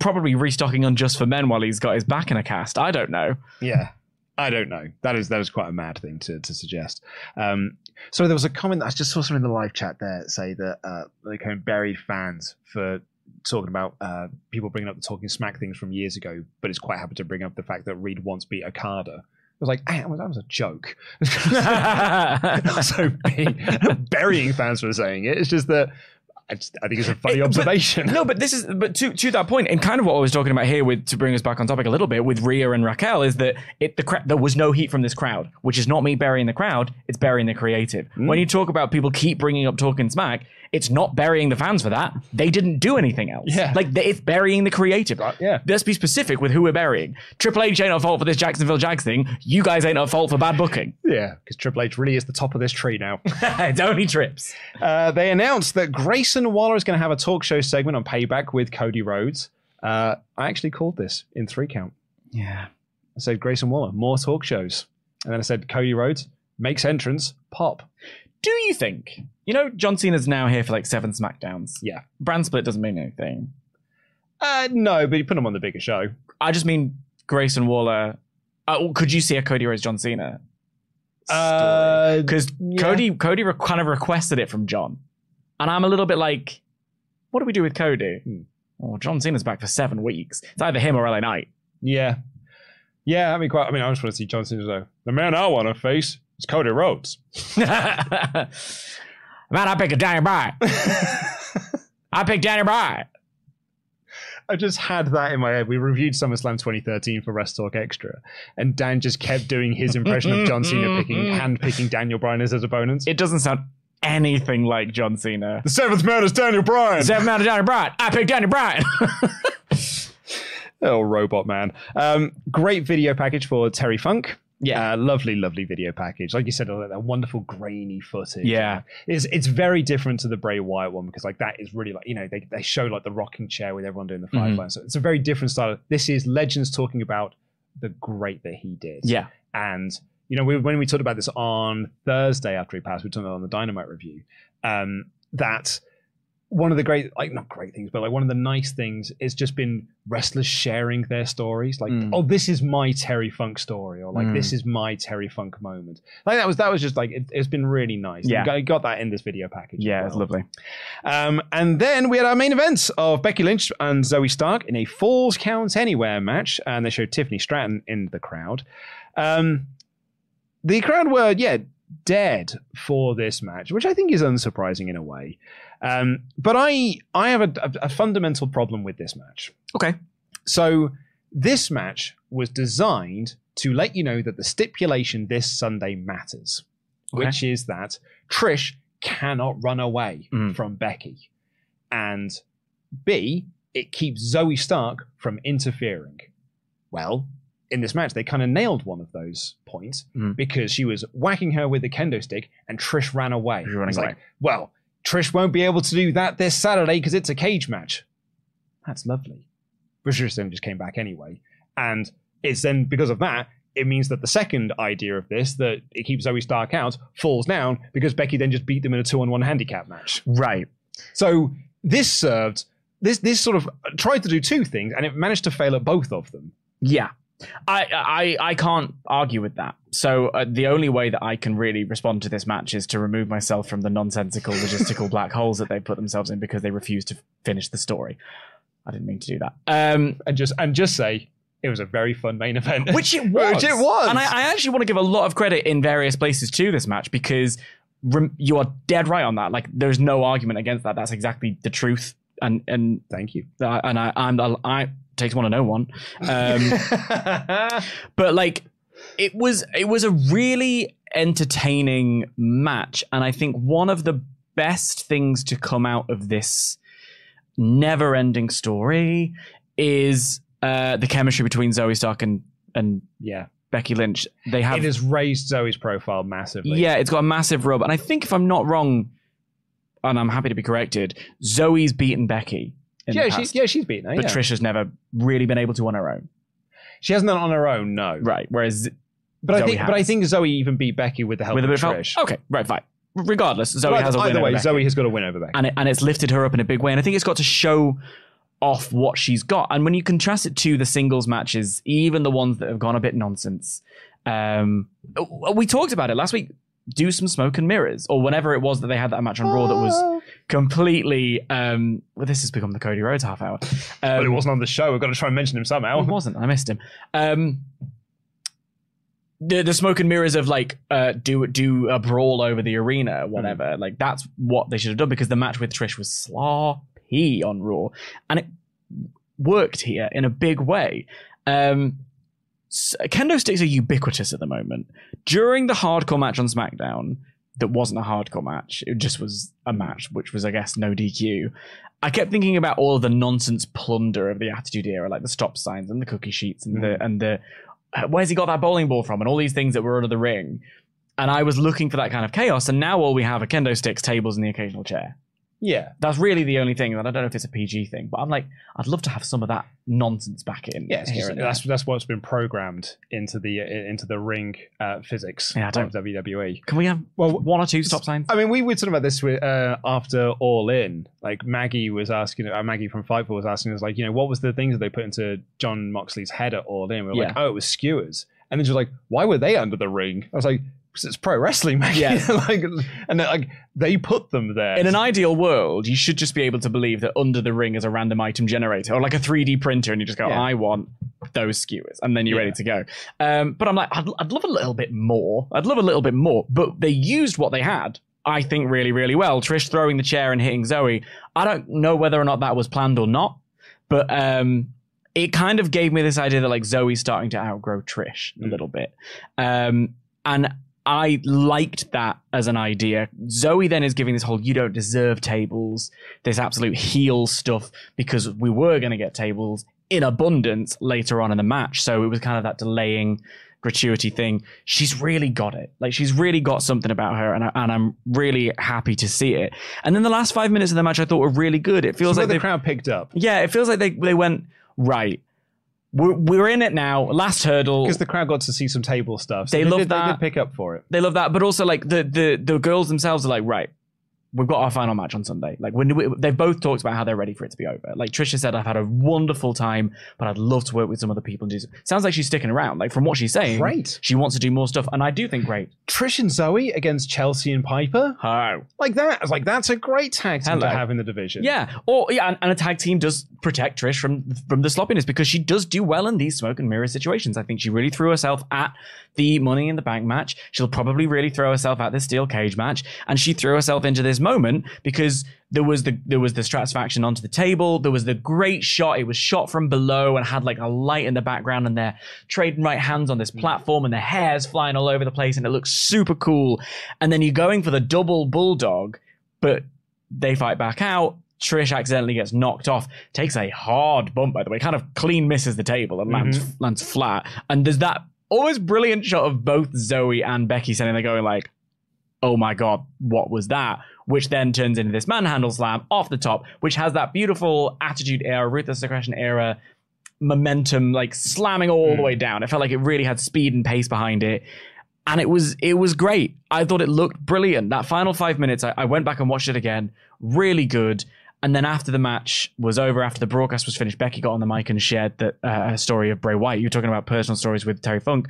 probably restocking on just for men while he's got his back in a cast i don't know Yeah. I don't know. That is that is quite a mad thing to, to suggest. Um, so there was a comment that I just saw someone in the live chat there say that uh, they kind of buried fans for talking about uh, people bringing up the talking smack things from years ago, but it's quite happy to bring up the fact that Reed once beat Okada. I was like, hey, that was, that was a joke. So big. burying fans for saying it. It's just that I, just, I think it's a funny It- but- observation. no but this is but to to that point and kind of what i was talking about here with to bring us back on topic a little bit with Rhea and raquel is that it the cra- there was no heat from this crowd which is not me burying the crowd it's burying the creative Mm. when you talk about people keep bringing up talking smack it's not burying the fans for that they didn't do anything else Yeah. like it's burying the creative Right, yeah. let's be specific with who we're burying triple h ain't at fault for this jacksonville jags thing you guys ain't at fault for bad booking yeah, because Triple H really is the top of this tree now. it's only trips Uh, they announced that Grayson Waller is going to have a talk show segment on Payback with Cody Rhodes. Uh, I actually called this in three count. yeah I said Grayson Waller, more talk shows, and then I said Cody Rhodes makes entrance, pop. Do you think? You know, John Cena's now here for like seven SmackDowns. Yeah. Brand split doesn't mean anything. Uh, no, but you put him on the bigger show. I just mean Grayson Waller. Uh, could you see a Cody Rhodes John Cena? Uh, Because yeah. Cody Cody re- kind of requested it from John, and I'm a little bit like, what do we do with Cody? Hmm. Oh, John Cena's back for seven weeks. It's either him or LA Knight. Yeah. Yeah, I mean, quite. I mean, I just want to see John Cena though. The man I want to face is Cody Rhodes. Man, I pick a Danny Bryan. I pick Danny Bryan. I just had that in my head. We reviewed SummerSlam 2013 for WrestleTalk Extra, and Dan just kept doing his impression of John Cena picking, hand picking Daniel Bryan as his opponents. It doesn't sound anything like John Cena. the seventh man is Daniel Bryan. Seventh man of Danny Bryan. I pick Daniel Bryan. Oh, robot man. Um, great video package for Terry Funk. Yeah. Uh, lovely, lovely video package. Like you said, like that wonderful grainy footage. Yeah. It's it's very different to the Bray Wyatt one because like that is really like, you know, they, they show like the rocking chair with everyone doing the Mm-hmm. So it's a very different style. This is Legends talking about the great that he did. yeah. And you know, we, when we talked about this on Thursday after he passed, we talked about it on the Dynamite review. Um, that one of the great, like not great things, but like one of the nice things is just been wrestlers sharing their stories. Like, Mm. oh, this is my Terry Funk story, or like Mm. this is my Terry Funk moment. Like that was that was just like it, it's been really nice. Yeah. You got, got that in this video package. Yeah, it's lovely. Um, and then we had our main event of Becky Lynch and Zoey Stark in a Falls Count Anywhere match, and they showed Tiffany Stratton in the crowd. Um, the crowd were, yeah, dead for this match, which I think is unsurprising in a way. Um, but I, I have a, a, a fundamental problem with this match. Okay. So this match was designed to let you know that the stipulation this Sunday matters, Okay. which is that Trish cannot run away Mhm. from Becky. And B, it keeps Zoey Stark from interfering. Well, in this match, they kind of nailed one of those points Mhm. because she was whacking her with the kendo stick and Trish ran away. She It's away. like, well, Trish won't be able to do that this Saturday because it's a cage match. That's lovely. But Trish then just came back anyway. And it's then because of that, it means that the second idea of this, that it keeps Zoey Stark out, falls down because Becky then just beat them in a two on one handicap match. Right. So this served this this sort of tried to do two things and it managed to fail at both of them. Yeah. I, I I can't argue with that. So uh, the only way that I can really respond to this match is to remove myself from the nonsensical logistical black holes that they put themselves in because they refuse to finish the story. I didn't mean to do that. Um, And just and just say it was a very fun main event. which it was. Which it was. And I, I actually want to give a lot of credit in various places to this match because rem- you are dead right on that. Like, there's no argument against that. That's exactly the truth. And and Thank you. I- and I I'm the- I takes one to know one. Um, but like it was it was a really entertaining match and i think one of the best things to come out of this never ending story is uh the chemistry between zoey stark and and yeah. becky lynch they have It has raised Zoey's profile massively. yeah it's got a massive rub and i think if i'm not wrong and i'm happy to be corrected zoey's beaten becky Yeah, she, yeah, she's beaten her. but yeah. trisha's never really been able to on her own she hasn't done it on her own, no. right whereas But I Zoey think but I think Zoey even beat Becky with the help with a of bit of help. Trish. Okay, right, fine. Regardless, Zoey But has a win either over way, Becky. Zoey has got a win over Becky. and it, and it's lifted her up in a big way. And I think it's got to show off what she's got. And when you contrast it to the singles matches, even the ones that have gone a bit nonsense, um, we talked about it last week. Do some smoke and mirrors, or whenever it was that they had that match on Raw that was completely. Um, well, this has become the Cody Rhodes half hour. Um, Well, it wasn't on the show. We've got to try and mention him somehow. it wasn't. I missed him. Um, the the smoke and mirrors of like uh, do do a brawl over the arena, whatever. Like that's what they should have done because the match with Trish was sloppy on Raw, and it worked here in a big way. Um, s- kendo sticks are ubiquitous at the moment. During the hardcore match on SmackDown, that wasn't a hardcore match. It just was a match, which was, I guess, no DQ. I kept thinking about all of the nonsense plunder of the Attitude Era, like the stop signs and the cookie sheets and the and the uh, where's he got that bowling ball from and all these things that were under the ring. And I was looking for that kind of chaos, and now all we have are kendo sticks, tables, and the occasional chair. Yeah. That's really the only thing. And I don't know if it's a PG thing, but I'm like, I'd love to have some of that nonsense back in. Yeah, here and that's there. that's what's been programmed into the into the ring uh, physics Yeah, I don't- of WWE. Can we have Well, one or two stop signs? I mean, we were talking about this with, uh, after All In. Like Maggie was asking, uh, Maggie from Fightful was asking us, like, you know, what was the things that they put into Jon Moxley's head at All In? We were like, oh, it was skewers. And then she was like, why were they under the ring? I was like, because it's pro wrestling, Maggie. Yeah. like, and they're like they put them there. In an ideal world, you should just be able to believe that under the ring is a random item generator or like a 3D printer, and you just go, Yeah. I want those skewers, and then you're Yeah. ready to go. Um, but I'm like, I'd, I'd love a little bit more. I'd love a little bit more. But they used what they had, I think, really, really well. Trish throwing the chair and hitting Zoey. I don't know whether or not that was planned or not, but um, it kind of gave me this idea that like Zoey's starting to outgrow Trish a Mm. little bit. Um, and I liked that as an idea. Zoey then is giving this whole you don't deserve tables, this absolute heel stuff because we were going to get tables in abundance later on in the match. So it was kind of that delaying gratuity thing. She's really got it. Like she's really got something about her, and, I, and I'm really happy to see it. And then the last five minutes of the match I thought were really good. It feels like the they crowd picked up yeah, it feels like they they went right. We're, we're in it now. Last hurdle. because the crowd got to see some table stuff. So They love did, They that. did pick up for it. they love that, but also like the the the girls themselves are like, right, we've got our final match on Sunday. Like when we, they've both talked about how they're ready for it to be over. Like Trisha said, I've had a wonderful time, but I'd love to work with some other people and do. Sounds like she's sticking around. Like from what she's saying, Great. She wants to do more stuff, and I do think great. Trish and Zoey against Chelsea and Piper. Oh. Like that. I was like, that's a great tag team to have in the division. Yeah, or yeah, and, and a tag team does protect Trish from from the sloppiness because she does do well in these smoke and mirror situations. I think she really threw herself at the Money in the Bank match. She'll probably really throw herself at the steel cage match, and she threw herself into this moment because there was the there was the Stratusfaction onto the table. There was the great shot. It was shot from below and had like a light in the background, and they're trading right hands on this mm. platform, and their hair's flying all over the place, and it looks super cool. And then you're going for the double bulldog, but they fight back out. Trish accidentally gets knocked off, takes a hard bump, by the way, kind of clean misses the table and lands mm-hmm. lands flat. And there's that always brilliant shot of both Zoey and Becky standing there going like, "Oh my god, what was that?" Which then turns into this manhandle slam off the top, which has that beautiful attitude era, ruthless aggression era momentum, like slamming all the way down. It felt like it really had speed and pace behind it and it was it was great. I thought it looked brilliant. That final five minutes, I, I went back and watched it again. Really good. And then after the match was over, after the broadcast was finished, Becky got on the mic and shared that uh, her story of Bray Wyatt. You were talking about personal stories with Terry Funk.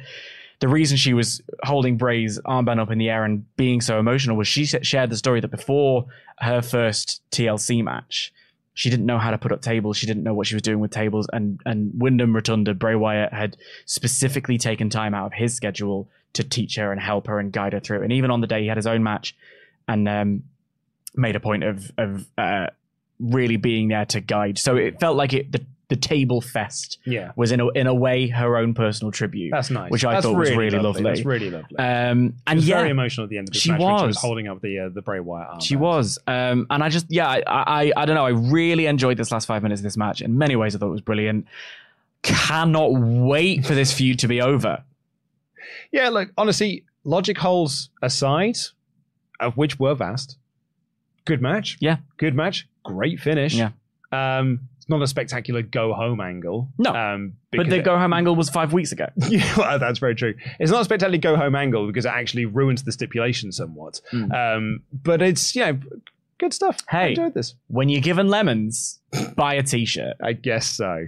The reason she was holding Bray's armband up in the air and being so emotional was she shared the story that before her first TLC match, she didn't know how to put up tables. She didn't know what she was doing with tables. And and Wyndham Rotunda, Bray Wyatt, had specifically taken time out of his schedule to teach her and help her and guide her through. And even on the day he had his own match, and um, made a point of of uh, really being there to guide. So it felt like it the the table fest Yeah. was in a in a way her own personal tribute. That's nice. Which I That's thought was really lovely. That's really lovely. Um, She and was yeah, very emotional at the end of this she match when she was. was holding up the uh, the Bray Wyatt arm. she was, um, and I just, yeah, I, I, I don't know. I really enjoyed this last five minutes of this match. In many ways, I thought it was brilliant. Cannot wait for this feud to be over. Yeah, look, honestly, logic holes aside, of which were vast, good match. Yeah. Good match. Great finish. Yeah. Um, it's not a spectacular go home angle. No, Um, But the go home angle was five weeks ago. Yeah, well, that's very true. It's not a spectacular go home angle because it actually ruins the stipulation somewhat. Mm. Um, but it's, you know, good stuff. I Hey. enjoyed this. When you're given lemons, buy a t-shirt. I guess so.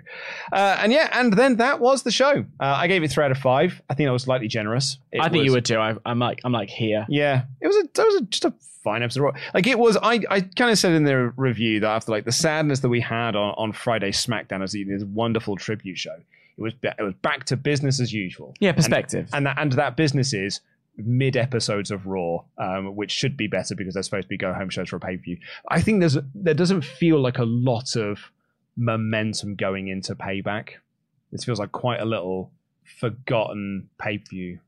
Uh, and yeah, and then that was the show. Uh, I gave it three out of five. I think I was slightly generous. It I think you was- would too. I, I'm like, I'm like here. Yeah, it was a, that was a, just a fine episode. Like it was, I, I kind of said in the review that after like the sadness that we had on, on Friday SmackDown as this wonderful tribute show, it was it was back to business as usual. Yeah, perspective. And that and that business is mid episodes of Raw, um, which should be better because they're supposed to be go home shows for a pay per view. I think there's there doesn't feel like a lot of momentum going into Payback. This feels like quite a little forgotten pay per view.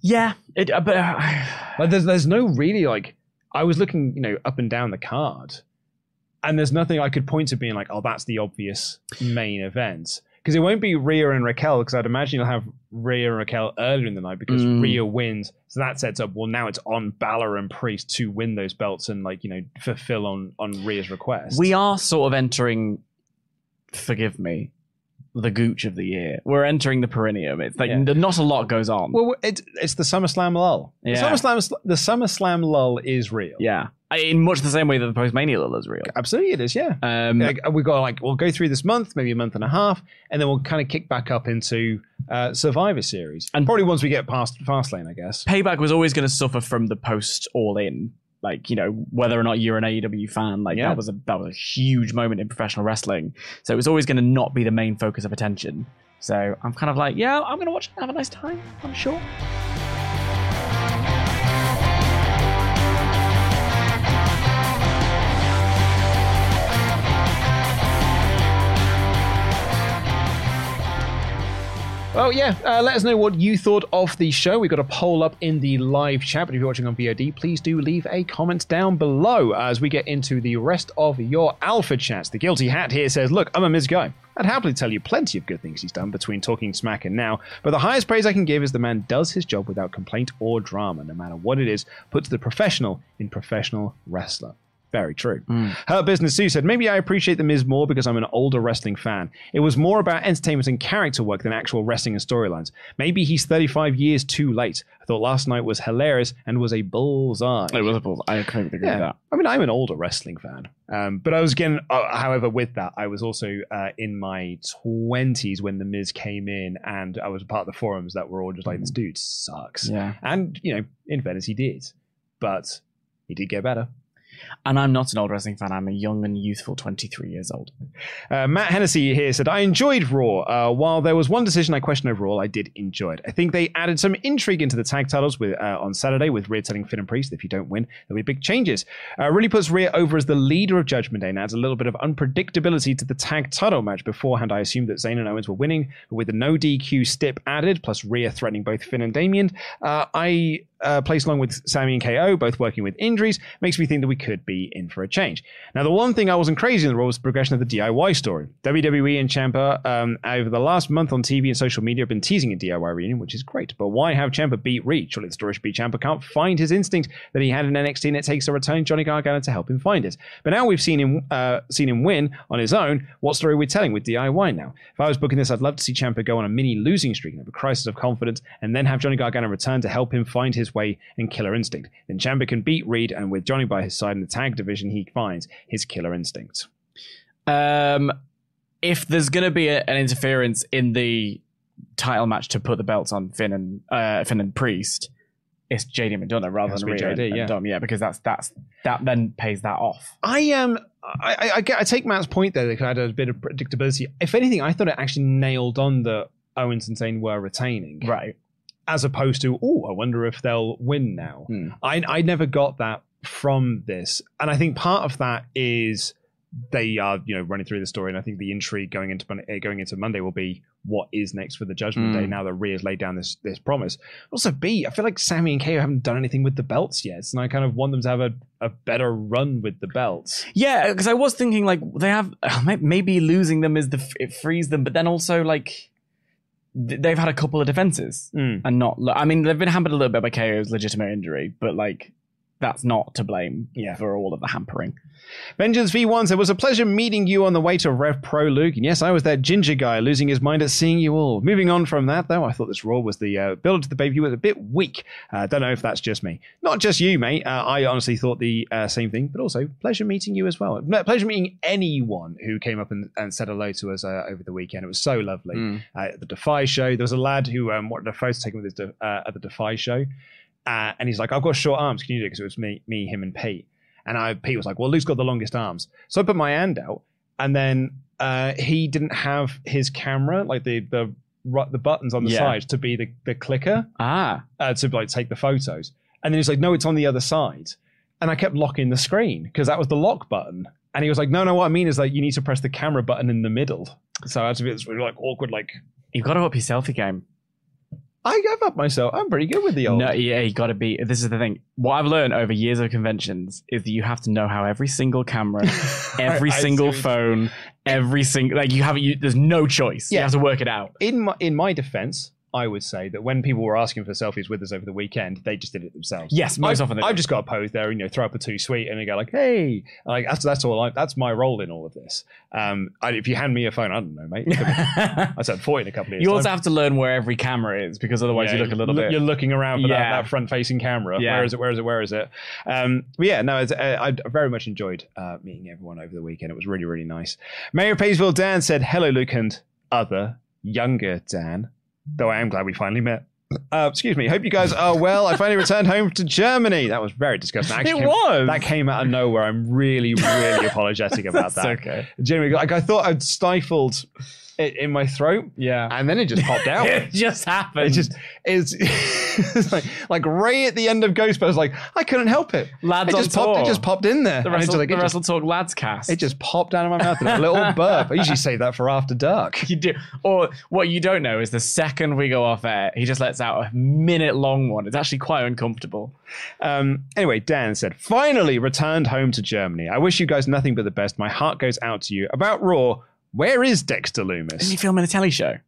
yeah, it, uh, but uh, Like there's there's no really like I was looking, you know, up and down the card, and there's nothing I could point to being like, oh, that's the obvious main event. Because it won't be Rhea and Raquel because I'd imagine you'll have Rhea and Raquel earlier in the night because Mm. Rhea wins, so that sets up. Well, now it's on Balor and Priest to win those belts and like you know fulfill on on Rhea's request. We are sort of entering, forgive me, the gooch of the year. We're entering the perineum. It's like Yeah. not a lot goes on. Well, it's it's the SummerSlam lull. The Yeah. SummerSlam the SummerSlam lull is real. yeah, I- in much the same way that the post-mania lull is real. absolutely, it is. Yeah. Um, Like, we've got like we'll go through this month, maybe a month and a half, and then we'll kind of kick back up into uh, Survivor Series, And- and probably once we get past Fastlane, I guess. Payback was always going to suffer from the post All In. Like you know, whether or not you're an AEW fan, like Yeah. that was a that was a huge moment in professional wrestling. So it was always going to not be the main focus of attention. So I'm kind of like, yeah, I'm going to watch it and have a nice time. I'm sure. Well, yeah, uh, let us know what you thought of the show. We've got a poll up in the live chat, but if you're watching on VOD, please do leave a comment down below as we get into the rest of your alpha chats. The Guilty Hat here says, Look, I'm a Miz guy. I'd happily tell you plenty of good things he's done between talking smack and now, but the highest praise I can give is the man does his job without complaint or drama, no matter what it is, puts the professional in professional wrestler. Very true. Her business too said, Maybe I appreciate The Miz more because I'm an older wrestling fan. It was more about entertainment and character work than actual wrestling and storylines. Maybe he's 35 years too late. I thought last night was hilarious and was a bullseye. It was a bull. I couldn't agree with that. I mean, I'm an older wrestling fan, um, but I was again. Uh, however, with that, I was also uh, in my twenties when the Miz came in, and I was part of the forums that were all just like, "This dude sucks." Yeah. and you know, in fairness, he did, but he did get better. And I'm not an old wrestling fan. I'm a young and youthful 23 years old. Uh, Matt Hennessy here said, I enjoyed Raw. Uh, while there was one decision I questioned overall, I did enjoy it. I think they added some intrigue into the tag titles with uh, on Saturday with Rhea telling Finn and Priest, if you don't win, there'll be big changes. Uh, really puts Rhea over as the leader of Judgment Day and adds a little bit of unpredictability to the tag title match. Beforehand, I assumed that Zayn and Owens were winning, but with the no DQ stip added, plus Rhea threatening both Finn and Damien, uh, I uh, placed along with Sami and KO, both working with injuries, makes me think that we could be in for a change. Now, the one thing I wasn't crazy in the Raw was the progression of the DIY story. WWE and Ciampa um, over the last month on TV and social media have been teasing a DIY reunion, which is great. But why have Ciampa beat Reed? Surely the story should be Ciampa can't find his instinct that he had in NXT, and it takes a returning Johnny Gargano to help him find it. But now we've seen him uh, seen him win on his own. What story are we telling with DIY now? If I was booking this, I'd love to see Ciampa go on a mini losing streak have a crisis of confidence, and then have Johnny Gargano return to help him find his way and killer instinct. Then Ciampa can beat Reed, and with Johnny by his side in the tag division, he finds his killer instinct. Um, if there's going to be a, an interference in the title match to put the belts on Finn and uh, Finn and Priest, it's JD McDonagh rather than Rhea JD, and yeah. Dom. Yeah, because that's that's that then pays that off. I um I, I, I get I take Matt's point there that it had a bit of predictability. If anything, I thought it actually nailed on that Owens and Zayn were retaining, Right. As opposed to oh, I wonder if they'll win now. Hmm. I I never got that from this, and I think part of that is they are you know running through the story, and I think the intrigue going into uh, going into Monday will be what is next for the Judgment Hmm. Day. Now that Rhea's laid down this this promise. Also, B, I feel like Sami and KO haven't done anything with the belts yet, and I kind of want them to have a, a better run with the belts. Yeah, because I was thinking like they have maybe losing them is the it frees them, but then also like they've had a couple of defenses Mm. and not. I mean, they've been hampered a little bit by KO's legitimate injury, but like that's not to blame Yeah. for all of the hampering. Vengeance V1 said, It was a pleasure meeting you on the way to Rev Pro Luke. And yes, I was that ginger guy losing his mind at seeing you all. Moving on from that, though, I thought this Raw was the uh, build to the baby was a bit weak. I uh, don't know if that's just me. Not just you, mate. Uh, I honestly thought the uh, same thing, but also pleasure meeting you as well. Pleasure meeting anyone who came up and, and said hello to us uh, over the weekend. It was so lovely. Uh, at the Defy show, there was a lad who um, wanted a photo taken with his de- uh, at the Defy show. Uh, and he's like, I've got short arms. Can you do it? Because it was me, me, him, and Pete. And I, Pete was like, "Well, Luke's got the longest arms." So I put my hand out, and then uh, he didn't have his camera, like the the the buttons on the Yeah. side, to be the the clicker Ah, uh, to like take the photos. And then he's like, "No, it's on the other side." And I kept locking the screen because that was the lock button. And he was like, "No, no, what I mean is like you need to press the camera button in the middle." So I had to be this really like awkward, like you've got to up your selfie game. I gave up myself. I'm pretty good with the old. No, yeah, you got to be. This is the thing. What I've learned over years of conventions is that you have to know how every single camera, every I- I single phone, every single like you have you. There's no choice. Yeah. You have to work it out. in my in my defense, I would say that when people were asking for selfies with us over the weekend, they just did it themselves. Yes, most I've, often I've just got a pose there and you know throw up a two sweet and they go like, "Hey," like that's that's all. I, that's my role in all of this. Um, I, if you hand me a phone, I don't know, mate. I said forty in a couple of years. you also time. have to learn where every camera is because otherwise Yeah, you look a little look- bit. You're looking around for Yeah. that, that front-facing camera. Yeah. Where is it? Where is it? Where is it? Um, but yeah, no, it's, uh, I very much enjoyed uh, meeting everyone over the weekend. It was really, really nice. Mayor of Paysville Dan said, "Hello, Luke and other younger Dan." Though I am glad we finally met. Uh, excuse me. Hope you guys are well. I finally returned home to Germany. That was very disgusting. Actually It came- was. That came out of nowhere. I'm really, really apologetic about that. okay. Genuinely, like I thought I'd stifled in my throat, Yeah. and then it just popped out. it just happened. It just is it's like like Ray at the end of Ghostbusters. Like I couldn't help it. Lads it on just popped. tour. It just popped in there. the Wrestle, like, the it, just, Wrestle Talk Lads cast. it just popped out of my mouth. in A little burp. I usually save that for after dark. you do. Or what you don't know is the second we go off air, he just lets out a minute long one. It's actually quite uncomfortable. Um, anyway, Dan said, finally returned home to Germany. I wish you guys nothing but the best. My heart goes out to you. About Raw, where is Dexter Didn't he Lumis? film in a telly show?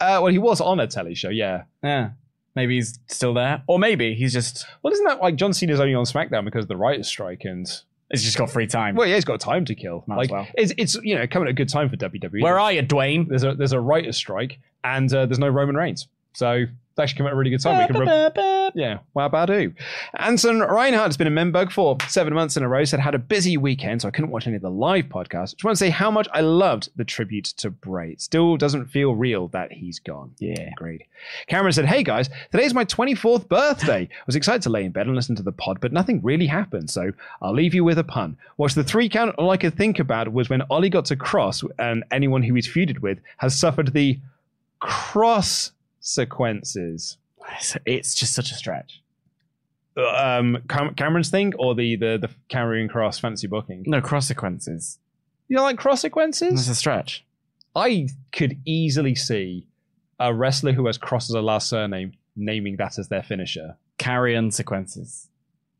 Uh, well, he was on a telly show, yeah. Yeah. Maybe he's still there. Or maybe he's just Well, isn't that like John Cena's only on SmackDown because of the writers' strike and he's just got free time. well, yeah, he's got time to kill. Might as like well. it's it's you know coming at a good time for WWE. Where are you, Dwayne? there's a there's a writer's strike and uh, there's no Roman Reigns. So it's actually come at a really good time. We can rub- yeah, wow, badu. Anson Reinhardt has been in Memberg for seven months in a row. Said had a busy weekend, so I couldn't watch any of the live podcasts. Just want to say how much I loved the tribute to Bray. Still doesn't feel real that he's gone. Yeah. Agreed. Cameron said, Hey guys, today's my 24th birthday. I was excited to lay in bed and listen to the pod, but nothing really happened, so I'll leave you with a pun. Watch the three count. All I could think about was when Ollie got to cross, and anyone who he's feuded with has suffered the cross sequences. It's, it's just such a stretch. Um, Cam- Cameron's thing or the the the Karrion Kross fancy booking? No cross sequences. You don't like cross It's sequences? a stretch. I could easily see a wrestler who has cross as a last surname naming that as their finisher. Karrion sequences.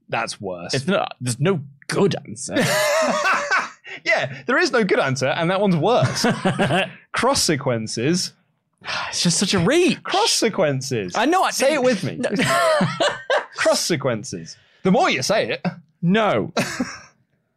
That's worse. It's not. There's no good answer. yeah, there is no good answer, and that one's worse. Cross sequences. just such a reach. Cross sequences. I know. I say it with me. Cross sequences. The more you say it, no.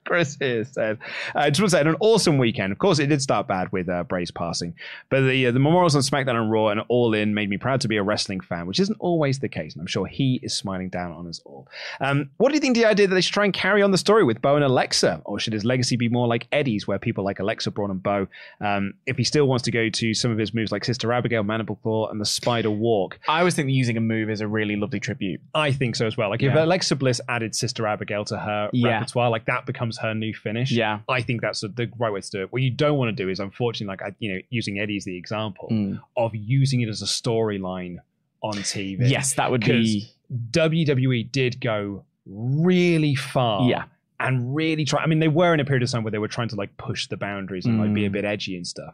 Chris here said, uh, just want to say, an awesome weekend. Of course, it did start bad with uh, Bray's passing, but the uh, the memorials on SmackDown and Raw and All In made me proud to be a wrestling fan, which isn't always the case, and I'm sure he is smiling down on us all. Um, what do you think the idea that they should try and carry on the story with Bo and Alexa, or should his legacy be more like Eddie's, where people like Alexa, Braun, and Bo, um, if he still wants to go to some of his moves like Sister Abigail, Mandible Claw, and the Spider Walk? I always think using a move is a really lovely tribute. I think so as well. Like if Alexa Bliss added Sister Abigail to her Yeah. repertoire, like that becomes her new finish. Yeah. I think that's the- right way to do it. What you don't want to do is, unfortunately, like I, you know, using Eddie as the example Mm. of using it as a storyline on TV. Yes, that would be. WWE did go really far. Yeah. And really try. I mean, they were in a period of time where they were trying to like push the boundaries and like be a Mm. bit edgy and stuff.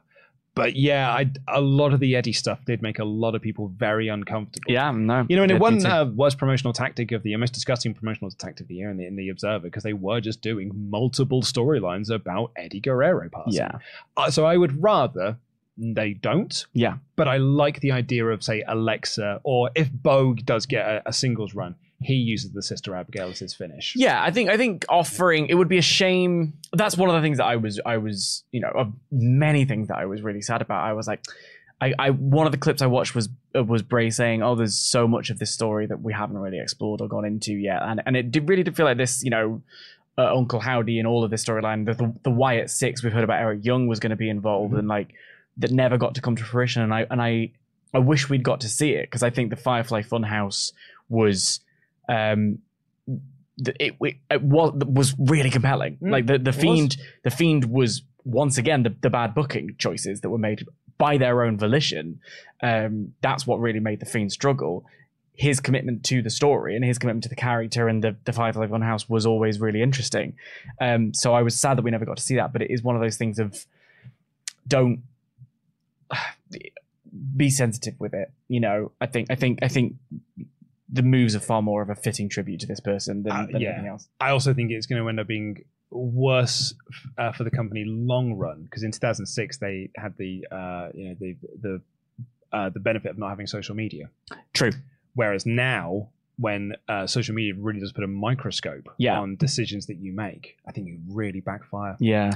But yeah, I, a lot of the Eddie stuff did make a lot of people very uncomfortable. Yeah, no. You know, and it wasn't uh, worst promotional tactic of the year, most disgusting promotional tactic of the year in the, in the Observer because they were just doing multiple storylines about Eddie Guerrero passing. yeah. Uh, so I would rather they don't, Yeah. but I like the idea of, say, Alexa, or if Bo does get a, a singles run, he uses the Sister Abigail as his finish. Yeah, I think I think offering it would be a shame. That's one of the things that I was I was you know of many things that I was really sad about. I was like, I, I one of the clips I watched was uh, was Bray saying, "Oh, there's so much of this story that we haven't really explored or gone into yet," and and it did, really did feel like this, you know. Uh, Uncle Howdy and all of this storyline, the, the the Wyatt Six we've heard about Eric Young was going to be involved, and like that never got to come to fruition. And I and I I wish we'd got to see it because I think the Firefly Funhouse was um it, it, it was was really compelling. Mm, like the the it was. fiend the fiend was once again the, the bad booking choices that were made by their own volition. Um, that's what really made the fiend struggle. His commitment to the story and his commitment to the character and the the Firefly Funhouse was always really interesting. Um, so I was sad that we never got to see that, but it is one of those things of don't be sensitive with it. You know, I think I think I think the moves are far more of a fitting tribute to this person than, Uh, than yeah. anything else. I also think it's going to end up being worse uh, for the company long run because in 2006 they had the uh, you know the the uh, the benefit of not having social media. True. Whereas now, when uh, social media really does put a microscope Yeah. on decisions that you make, I think you really backfire. Yeah.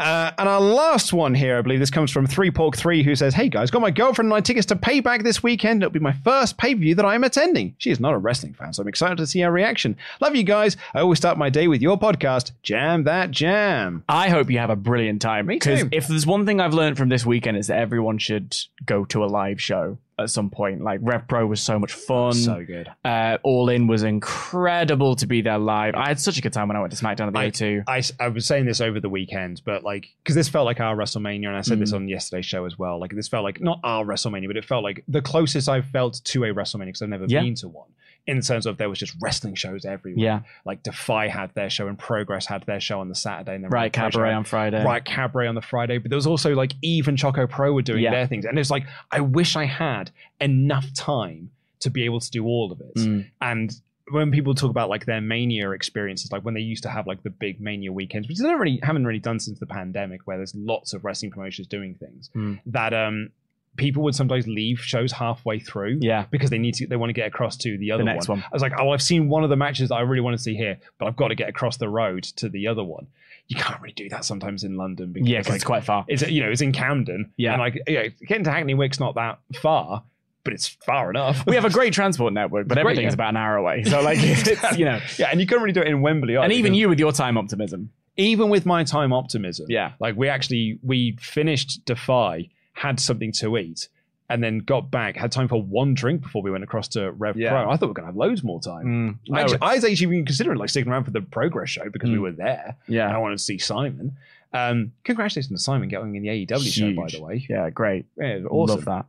Uh, and our last one here, I believe this comes from Three Pork Three, who says, "Hey guys, got my girlfriend and I tickets to Payback this weekend. It'll be my first pay per view that I am attending. She is not a wrestling fan, so I'm excited to see her reaction. Love you guys. I always start my day with your podcast, Jam That Jam. I hope you have a brilliant time. Me Because too. if there's one thing I've learned from this weekend is that everyone should go to a live show at some point. Like Rev Pro was so much fun. So good. Uh, All In was incredible to be there live. I had such a good time when I went to SmackDown at the I- A2. I, I was saying this over the weekend, but like, because this felt like our WrestleMania, and I said this Mm. on yesterday's show as well. Like, this felt like not our WrestleMania, but it felt like the closest I've felt to a WrestleMania because I've never Yeah. been to one. In terms of there was just wrestling shows everywhere. Yeah. Like Defy had their show and Progress had their show on the Saturday, and then Right, Cabaret Show- on Friday. Right, Cabaret on the Friday. But there was also like even Choco Pro were doing Yeah. their things, and it's like I wish I had enough time to be able to do all of it. Mm. And when people talk about like their mania experiences, like when they used to have like the big mania weekends, which they don't really haven't really done since the pandemic, where there's lots of wrestling promotions doing things, Hmm. that um people would sometimes leave shows halfway through Yeah. because they need to they want to get across to the other next one. I was like, oh, I've seen one of the matches that I really want to see here, but I've got to get across the road to the other one. You can't really do that sometimes in London because Yeah, like, it's quite far. it's you know it's in Camden. Yeah. and like yeah, getting to Hackney Wick's not that far, but it's far enough. We have a great transport network, but great, everything's yeah. about an hour away. So like, it's, you know, yeah, and you couldn't really do it in Wembley. and even you with your time optimism. even with my time optimism, Yeah. like we actually we finished Defy, had something to eat, and then got back, had time for one drink before we went across to Rev Yeah. Pro. I thought we were gonna have loads more time. Mm. No, actually, I was actually even considering like sticking around for the Progress show because we Mm. were there. yeah. and I wanted to see Simon. Um, congratulations to Simon getting in the AEW show, by the way. Yeah, great. Yeah, awesome. Love that.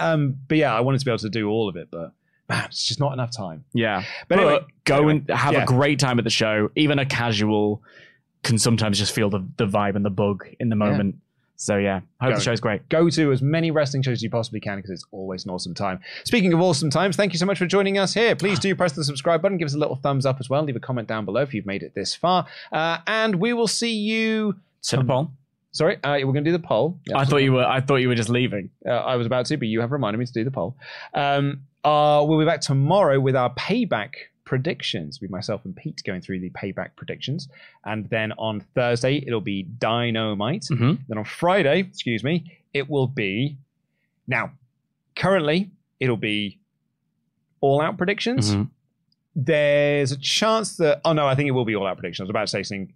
Um, but yeah, I wanted to be able to do all of it, but man, it's just not enough time. Yeah. But But, anyway, go anyway, and have yeah. a great time at the show. Even a casual can sometimes just feel the, the vibe and the bug in the moment. So yeah, hope Go. the show's great. Go to as many wrestling shows as you possibly can because it's always an awesome time. Speaking of awesome times, thank you so much for joining us here. Please do press the subscribe button, give us a little thumbs up as well, leave a comment down below if you've made it this far, uh, and we will see you. To the poll. Sorry, uh, we're going to do the poll. I thought you were. I thought you were just leaving. Uh, I was about to, but you have reminded me to do the poll. Um, uh, we'll be back tomorrow with our payback predictions. With myself and Pete going through the payback predictions, and then on Thursday it'll be Dynamite. Mhm. Then on Friday, excuse me, it will be. Now, currently it'll be all out predictions. Mhm. There's a chance that. Oh no, I think it will be all out predictions. I was about to say something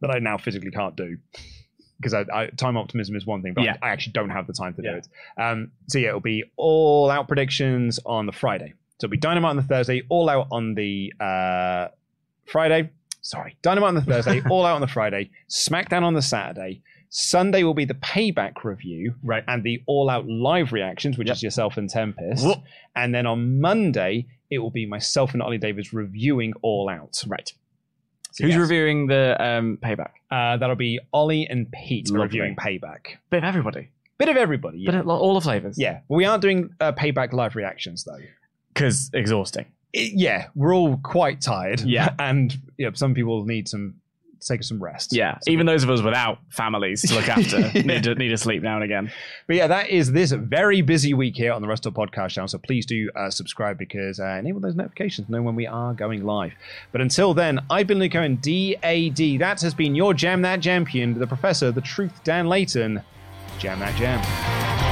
that I now physically can't do because time optimism is one thing, but Yeah. I, I actually don't have the time to Yeah. do it. Um, so yeah, it'll be all out predictions on the Friday. So it'll be Dynamite on the Thursday, all out on the uh, Friday. Sorry, Dynamite on the Thursday, all out on the Friday, SmackDown on the Saturday. Sunday will be the payback review Right. and the all out live reactions, which Yep. is yourself and Tempest. Whoop. And then on Monday, it will be myself and Ollie Davis reviewing all out. Right. So Who's yes, reviewing the um, payback? uh, that'll be Ollie and Pete Lovely. reviewing payback. Bit of everybody. Bit of everybody. Yeah. Bit of all the flavors. Yeah, we aren't doing uh, payback live reactions though. Because exhausting. It- yeah, we're all quite tired. Yeah. and yeah, some people need some take some rest. Yeah. So- Even those of us without families to look after need to need to sleep now and again. But yeah, that is this very busy week here on the Rest of Podcast channel. So please do uh, subscribe because uh, enable those notifications to know when we are going live. But until then, I've been Luke Owen, DAD. That has been your Jam That Champion, the Professor, the Truth, Dan Layton. Jam That Jam.